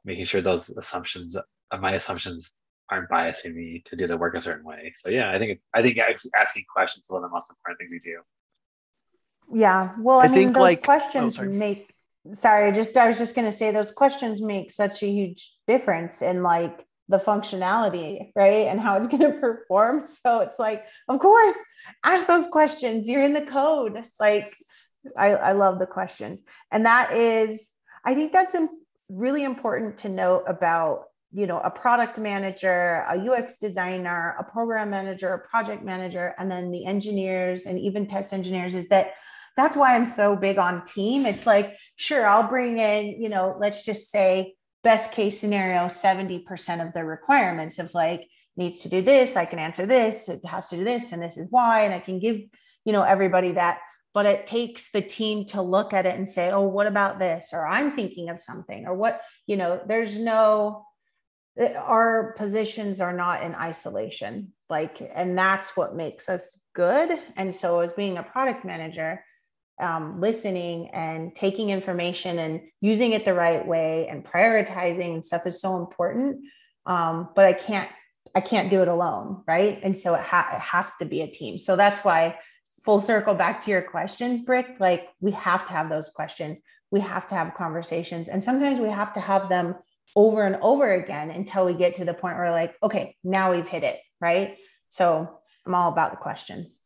making sure those assumptions, my assumptions aren't biasing me to do the work a certain way. So yeah, I think I think asking questions is one of the most important things we do. Yeah, well, I, I mean, those like, questions oh, make. Sorry, just I was just going to say those questions make such a huge difference in like the functionality, right? And how it's going to perform. So it's like, of course, ask those questions. You're in the code. Like, I, I love the questions. And that is, I think that's really important to note about, you know, a product manager, a UX designer, a program manager, a project manager, and then the engineers and even test engineers is that that's why I'm so big on team. It's like, sure, I'll bring in, you know, let's just say best case scenario 70% of the requirements of like needs to do this i can answer this it has to do this and this is why and i can give you know everybody that but it takes the team to look at it and say oh what about this or i'm thinking of something or what you know there's no our positions are not in isolation like and that's what makes us good and so as being a product manager um, listening and taking information and using it the right way and prioritizing and stuff is so important. Um, but I can't I can't do it alone, right? And so it, ha- it has to be a team. So that's why full circle back to your questions, Brick. Like we have to have those questions. We have to have conversations, and sometimes we have to have them over and over again until we get to the point where like, okay, now we've hit it, right? So I'm all about the questions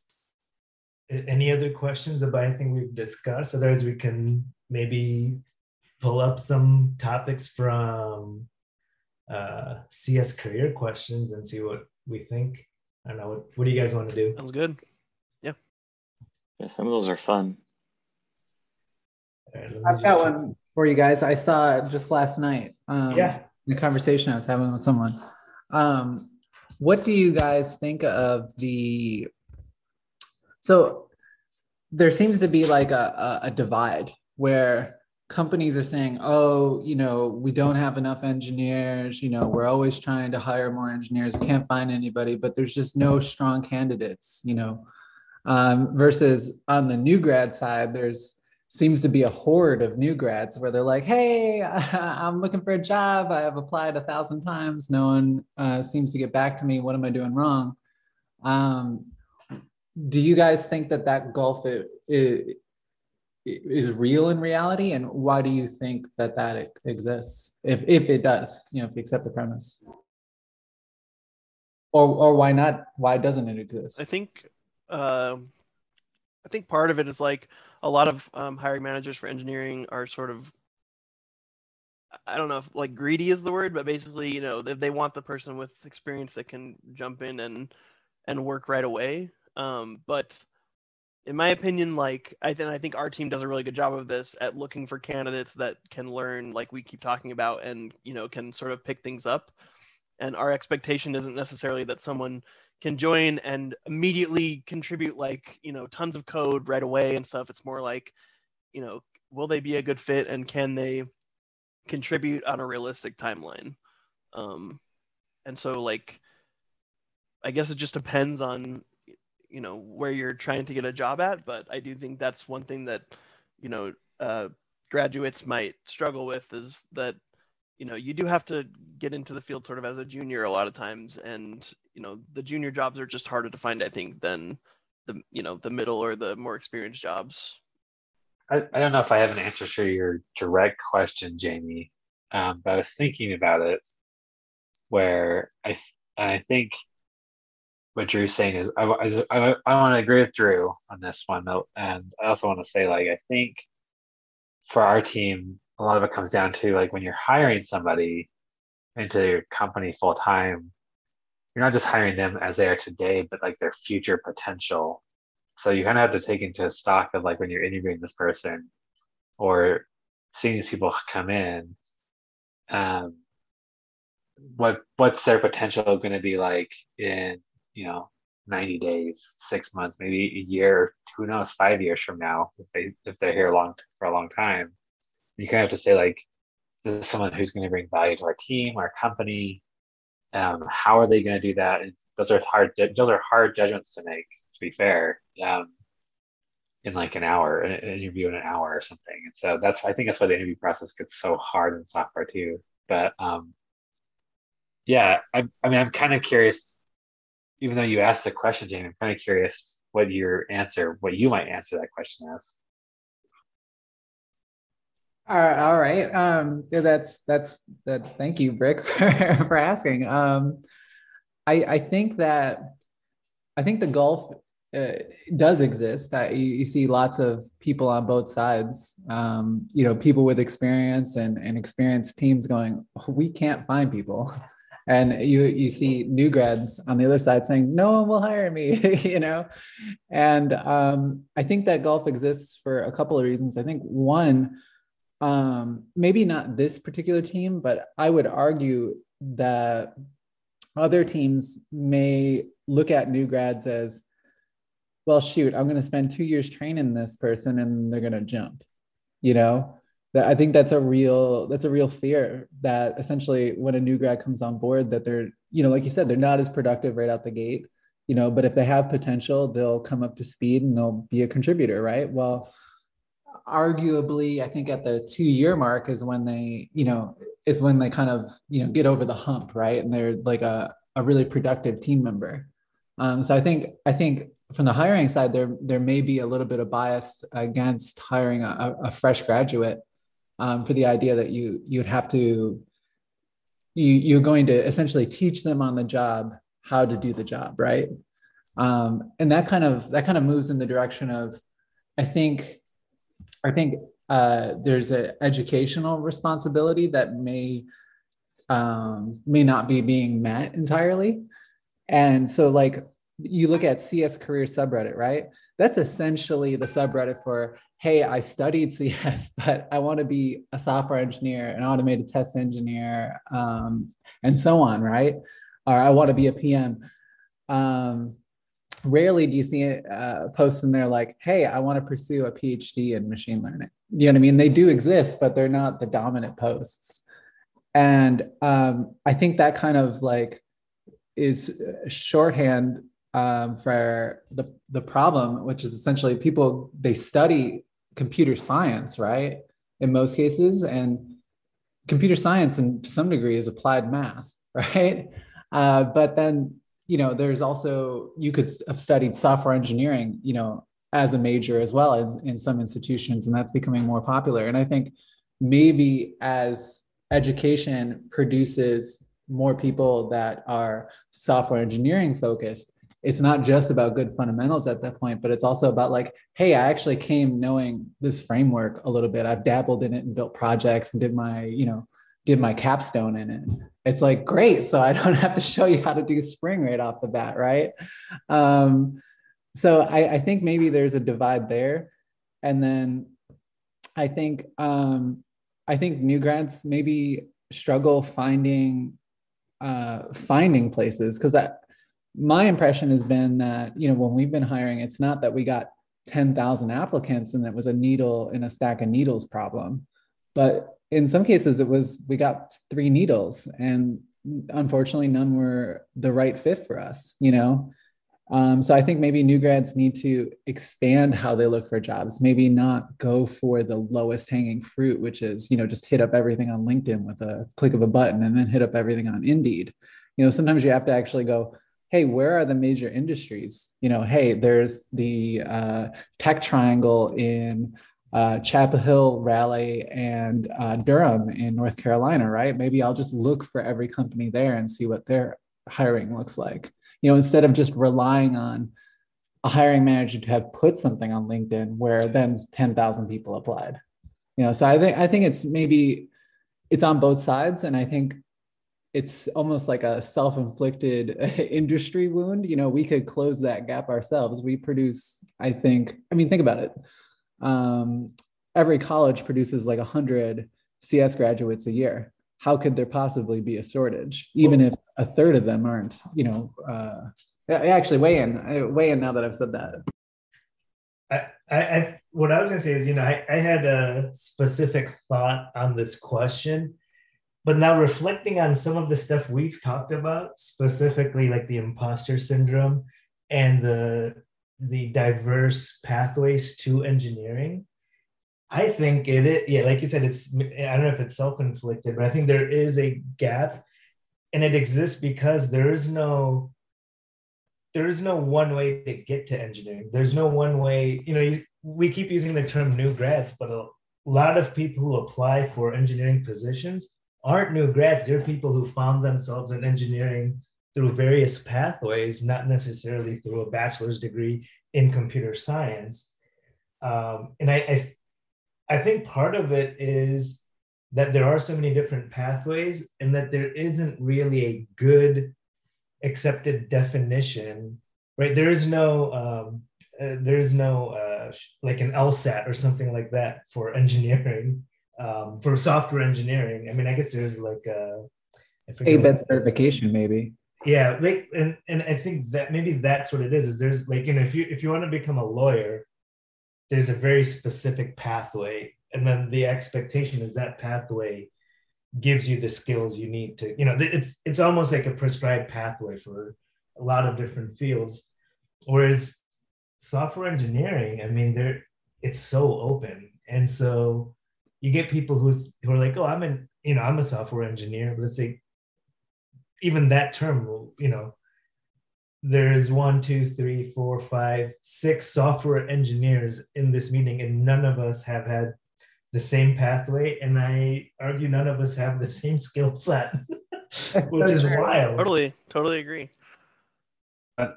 any other questions about anything we've discussed? Otherwise, we can maybe pull up some topics from uh, CS career questions and see what we think. I don't know. What, what do you guys want to do? Sounds good. Yeah. Yeah, some of those are fun. Right, I've got one for you guys. I saw just last night. Um, yeah. The conversation I was having with someone. Um, what do you guys think of the so there seems to be like a, a, a divide where companies are saying, oh, you know, we don't have enough engineers. You know, we're always trying to hire more engineers. We can't find anybody, but there's just no strong candidates, you know. Um, versus on the new grad side, there's seems to be a horde of new grads where they're like, hey, I'm looking for a job. I have applied a thousand times. No one uh, seems to get back to me. What am I doing wrong? Um, do you guys think that that gulf is, is real in reality and why do you think that that exists if, if it does you know if you accept the premise or or why not why doesn't it exist i think uh, i think part of it is like a lot of um, hiring managers for engineering are sort of I don't know if like greedy is the word, but basically, you know, they, they want the person with experience that can jump in and and work right away. Um, but in my opinion, like I think I think our team does a really good job of this at looking for candidates that can learn, like we keep talking about, and you know can sort of pick things up. And our expectation isn't necessarily that someone can join and immediately contribute like you know tons of code right away and stuff. It's more like, you know, will they be a good fit and can they contribute on a realistic timeline? Um, and so like, I guess it just depends on you know where you're trying to get a job at but i do think that's one thing that you know uh, graduates might struggle with is that you know you do have to get into the field sort of as a junior a lot of times and you know the junior jobs are just harder to find i think than the you know the middle or the more experienced jobs. I, I don't know if i have an answer to your direct question jamie um, but i was thinking about it where i and i think what Drew's saying is I, I, I, I want to agree with Drew on this one and I also want to say like I think for our team a lot of it comes down to like when you're hiring somebody into your company full time you're not just hiring them as they are today but like their future potential. So you kind of have to take into stock of like when you're interviewing this person or seeing these people come in um, what what's their potential going to be like in you know 90 days six months maybe a year who knows five years from now if they if they're here long for a long time you kind of have to say like this is someone who's going to bring value to our team our company. Um, how are they going to do that? And those are hard those are hard judgments to make to be fair um, in like an hour an interview in an hour or something. And so that's i think that's why the interview process gets so hard in software too. But um yeah i, I mean i'm kind of curious even though you asked the question, Jamie, I'm kind of curious what your answer, what you might answer that question as. All right. Um, that's that's that. Thank you, Brick, for, for asking. Um, I I think that I think the gulf uh, does exist. That you, see lots of people on both sides. Um, you know, people with experience and and experienced teams going, we can't find people and you you see new grads on the other side saying no one will hire me you know and um, i think that gulf exists for a couple of reasons i think one um, maybe not this particular team but i would argue that other teams may look at new grads as well shoot i'm going to spend two years training this person and they're going to jump you know? That I think that's a real that's a real fear that essentially when a new grad comes on board that they're you know like you said they're not as productive right out the gate you know? But if they have potential they'll come up to speed and they'll be a contributor right? Well arguably I think at the 2 year mark is when they you know is when they kind of you know get over the hump right? And they're like a a really productive team member. Um, so I think I think from the hiring side there there may be a little bit of bias against hiring a, a fresh graduate um, for the idea that you you'd have to you you're going to essentially teach them on the job how to do the job right? Um, and that kind of that kind of moves in the direction of i think i think uh, there's an educational responsibility that may um, may not be being met entirely. And so like you look at cs career subreddit right? That's essentially the subreddit for hey i studied cs but i want to be a software engineer an automated test engineer um, and so on right? Or i want to be a pm um, rarely do you see uh, posts in there like hey i want to pursue a phd in machine learning you know what i mean they do exist but they're not the dominant posts and um, i think that kind of like is shorthand um, for the the problem, which is essentially people they study computer science, right? In most cases, and computer science, and to some degree, is applied math, right? Uh, but then you know, there's also you could have studied software engineering, you know, as a major as well in, in some institutions, and that's becoming more popular. And I think maybe as education produces more people that are software engineering focused it's not just about good fundamentals at that point, but it's also about like, hey, I actually came knowing this framework a little bit. I've dabbled in it and built projects and did my, you know, did my capstone in it. It's like great. So I don't have to show you how to do Spring right off the bat, right? Um, so I, I think maybe there's a divide there. And then I think um, I think new grads maybe struggle finding uh, finding places because that my impression has been that you know when we've been hiring, it's not that we got ten thousand applicants and it was a needle in a stack of needles problem, but in some cases it was we got three needles and unfortunately none were the right fit for us. You know, um, so I think maybe new grads need to expand how they look for jobs. Maybe not go for the lowest hanging fruit, which is you know just hit up everything on LinkedIn with a click of a button, and then hit up everything on Indeed. You know, sometimes you have to actually go, hey, where are the major industries? You know, hey, there's the uh, tech triangle in uh, Chapel Hill, Raleigh, and uh, Durham in North Carolina, right? Maybe I'll just look for every company there and see what their hiring looks like. You know instead of just relying on a hiring manager to have put something on linkedin where then 10,000 people applied. You know so i think i think it's maybe it's on both sides and i think it's almost like a self-inflicted industry wound. You know we could close that gap ourselves. We produce i think i mean think about it um, every college produces like 100 cs graduates a year how could there possibly be a shortage, even if a third of them aren't, you know, uh, actually weigh in, weigh in now that I've said that. I, I, what I was going to say is, you know, I, I had a specific thought on this question, but now reflecting on some of the stuff we've talked about, specifically like the imposter syndrome and the the diverse pathways to engineering, I think it is, yeah, like you said, it's, I don't know if it's self inflicted, but I think there is a gap and it exists because there is no, there is no one way to get to engineering. There's no one way, you know, you, we keep using the term new grads, but a lot of people who apply for engineering positions aren't new grads. They're people who found themselves in engineering through various pathways, not necessarily through a bachelor's degree in computer science. Um, and I, I, I think part of it is that there are so many different pathways and that there isn't really a good accepted definition, right? There is no, um, uh, there is no uh, like an LSAT or something like that for engineering, um, for software engineering. I mean, I guess there's like a ABET certification, maybe. Yeah, like and and I think that maybe that's what it is. Is there's like you know if you if you want to become a lawyer, there's a very specific pathway and then the expectation is that pathway gives you the skills you need to you know it's it's almost like a prescribed pathway for a lot of different fields whereas software engineering i mean there it's so open and so you get people who who are like oh i'm an you know i'm a software engineer but it's say even that term will you know there's one, two, three, four, five, six software engineers in this meeting, and none of us have had the same pathway. And I argue none of us have the same skill set, which is wild. Totally, totally agree.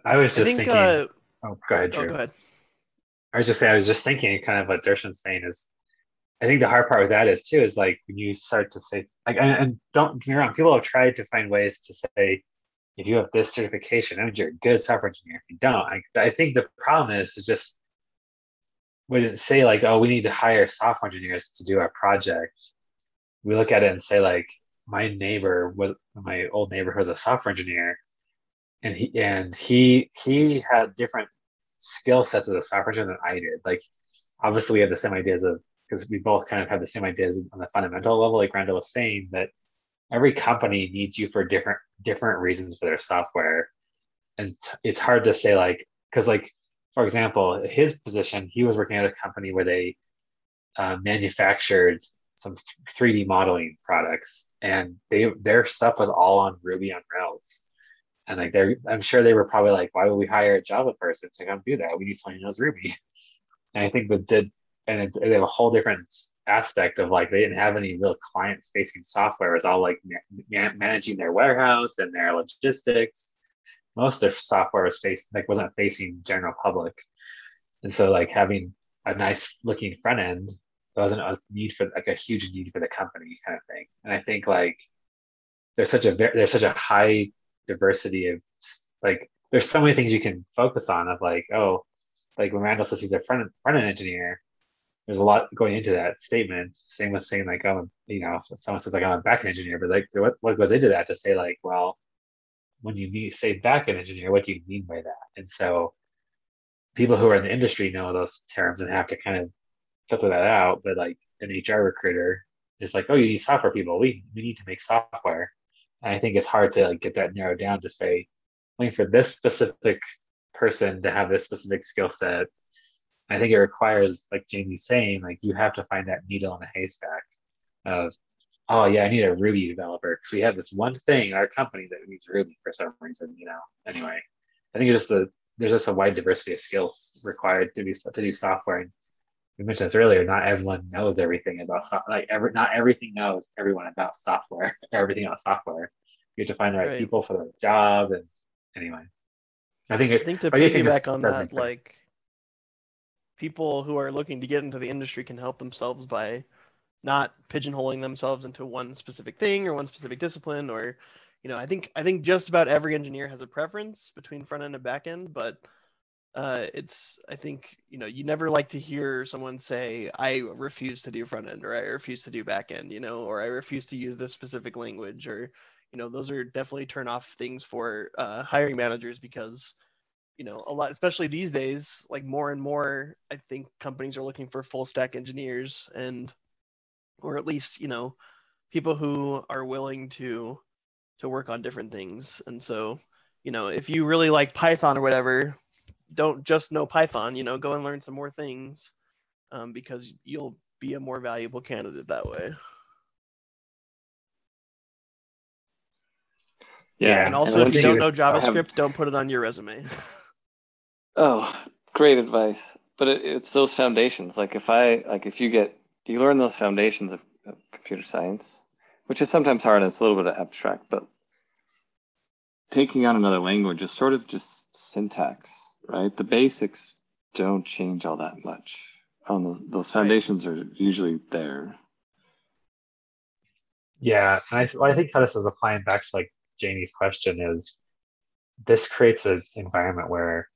I was just I think, thinking. Uh, oh, go ahead, Drew. Oh, go ahead. I was just saying. I was just thinking, kind of what Darshan's saying is. I think the hard part with that is too is like when you start to say like and, and don't get me wrong, people have tried to find ways to say if you have this certification, that means you're a good software engineer. If you don't, I, I think the problem is is just we didn't say like, oh, we need to hire software engineers to do our project. We look at it and say like, my neighbor was my old neighbor was a software engineer, and he and he he had different skill sets as a software engineer than I did. Like, obviously, we have the same ideas of because we both kind of have the same ideas on the fundamental level, like Randall was saying, that every company needs you for different different reasons for their software. And it's hard to say like because like for example his position he was working at a company where they uh, manufactured some 3d modeling products and they their stuff was all on ruby on rails. And like they're i'm sure they were probably like why would we hire a java person to come do that? We need someone who knows ruby. And i think that did and they have a whole different aspect of like they didn't have any real client facing software. It was all like ma- managing their warehouse and their logistics. Most of their software was facing like wasn't facing general public, and so like having a nice looking front end wasn't a need for like a huge need for the company kind of thing. And I think like there's such a there's such a high diversity of like there's so many things you can focus on of like, oh, like when Randall says he's a front front end engineer, there's a lot going into that statement. Same with saying like, oh, you know, someone says like I'm a backend engineer, but like what, what goes into that to say like, well, when you need, say backend engineer, what do you mean by that? And so people who are in the industry know those terms and have to kind of filter that out. But like an HR recruiter is like, oh, you need software people. We we need to make software. And I think it's hard to like get that narrowed down to say, only for this specific person to have this specific skill set. I think it requires, like Jamie's saying, like you have to find that needle in a haystack of, oh yeah, I need a Ruby developer because we have this one thing in our company that needs Ruby for some reason, you know. Anyway, I think it's just the there's just a wide diversity of skills required to be to do software. And we mentioned this earlier. Not everyone knows everything about software. Like every, not everything knows everyone about software. everything about software. You have to find the right, right. people for the job. And anyway, I think it, I think to piggyback on that, like people who are looking to get into the industry can help themselves by not pigeonholing themselves into one specific thing or one specific discipline or you know, I think I think just about every engineer has a preference between front end and back end, but uh, it's I think you know you never like to hear someone say I refuse to do front end or I refuse to do back end, you know, or I refuse to use this specific language or you know those are definitely turn off things for uh, hiring managers because you know a lot especially these days like more and more I think companies are looking for full stack engineers and or at least you know people who are willing to to work on different things. And so, you know, if you really like Python or whatever, don't just know Python, you know, go and learn some more things um, because you'll be a more valuable candidate that way. Yeah. And also, and if you don't know JavaScript, have... don't put it on your resume. oh, great advice. But it, it's those foundations. Like if I, like if you get, you learn those foundations of, of computer science, which is sometimes hard and it's a little bit abstract, but taking on another language is sort of just syntax, right? The basics don't change all that much. Um, those, those foundations right. are usually there. Yeah, and I, well, I think how this is applying back to like Jamie's question is this creates an environment where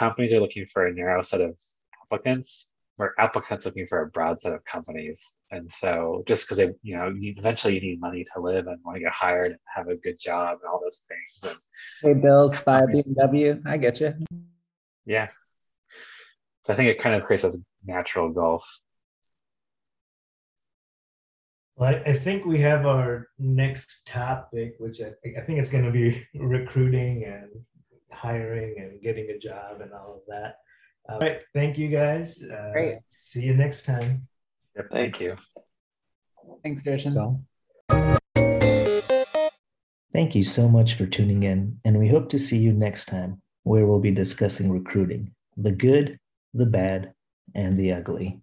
companies are looking for a narrow set of applicants where applicants looking for a broad set of companies. And so just because they, you know, eventually you need money to live and want to get hired and have a good job and all those things. And pay bills, buy a BMW. I get you. Yeah. So I think it kind of creates this natural gulf. Well, I, I think we have our next topic, which I, I think it's going to be recruiting and hiring and getting a job and all of that. All right. Thank you guys. Uh, Great. See you next time. Yep, thank you. Thanks, Jason. So. Thank you so much for tuning in, and we hope to see you next time, where we'll be discussing recruiting the good, the bad, and the ugly.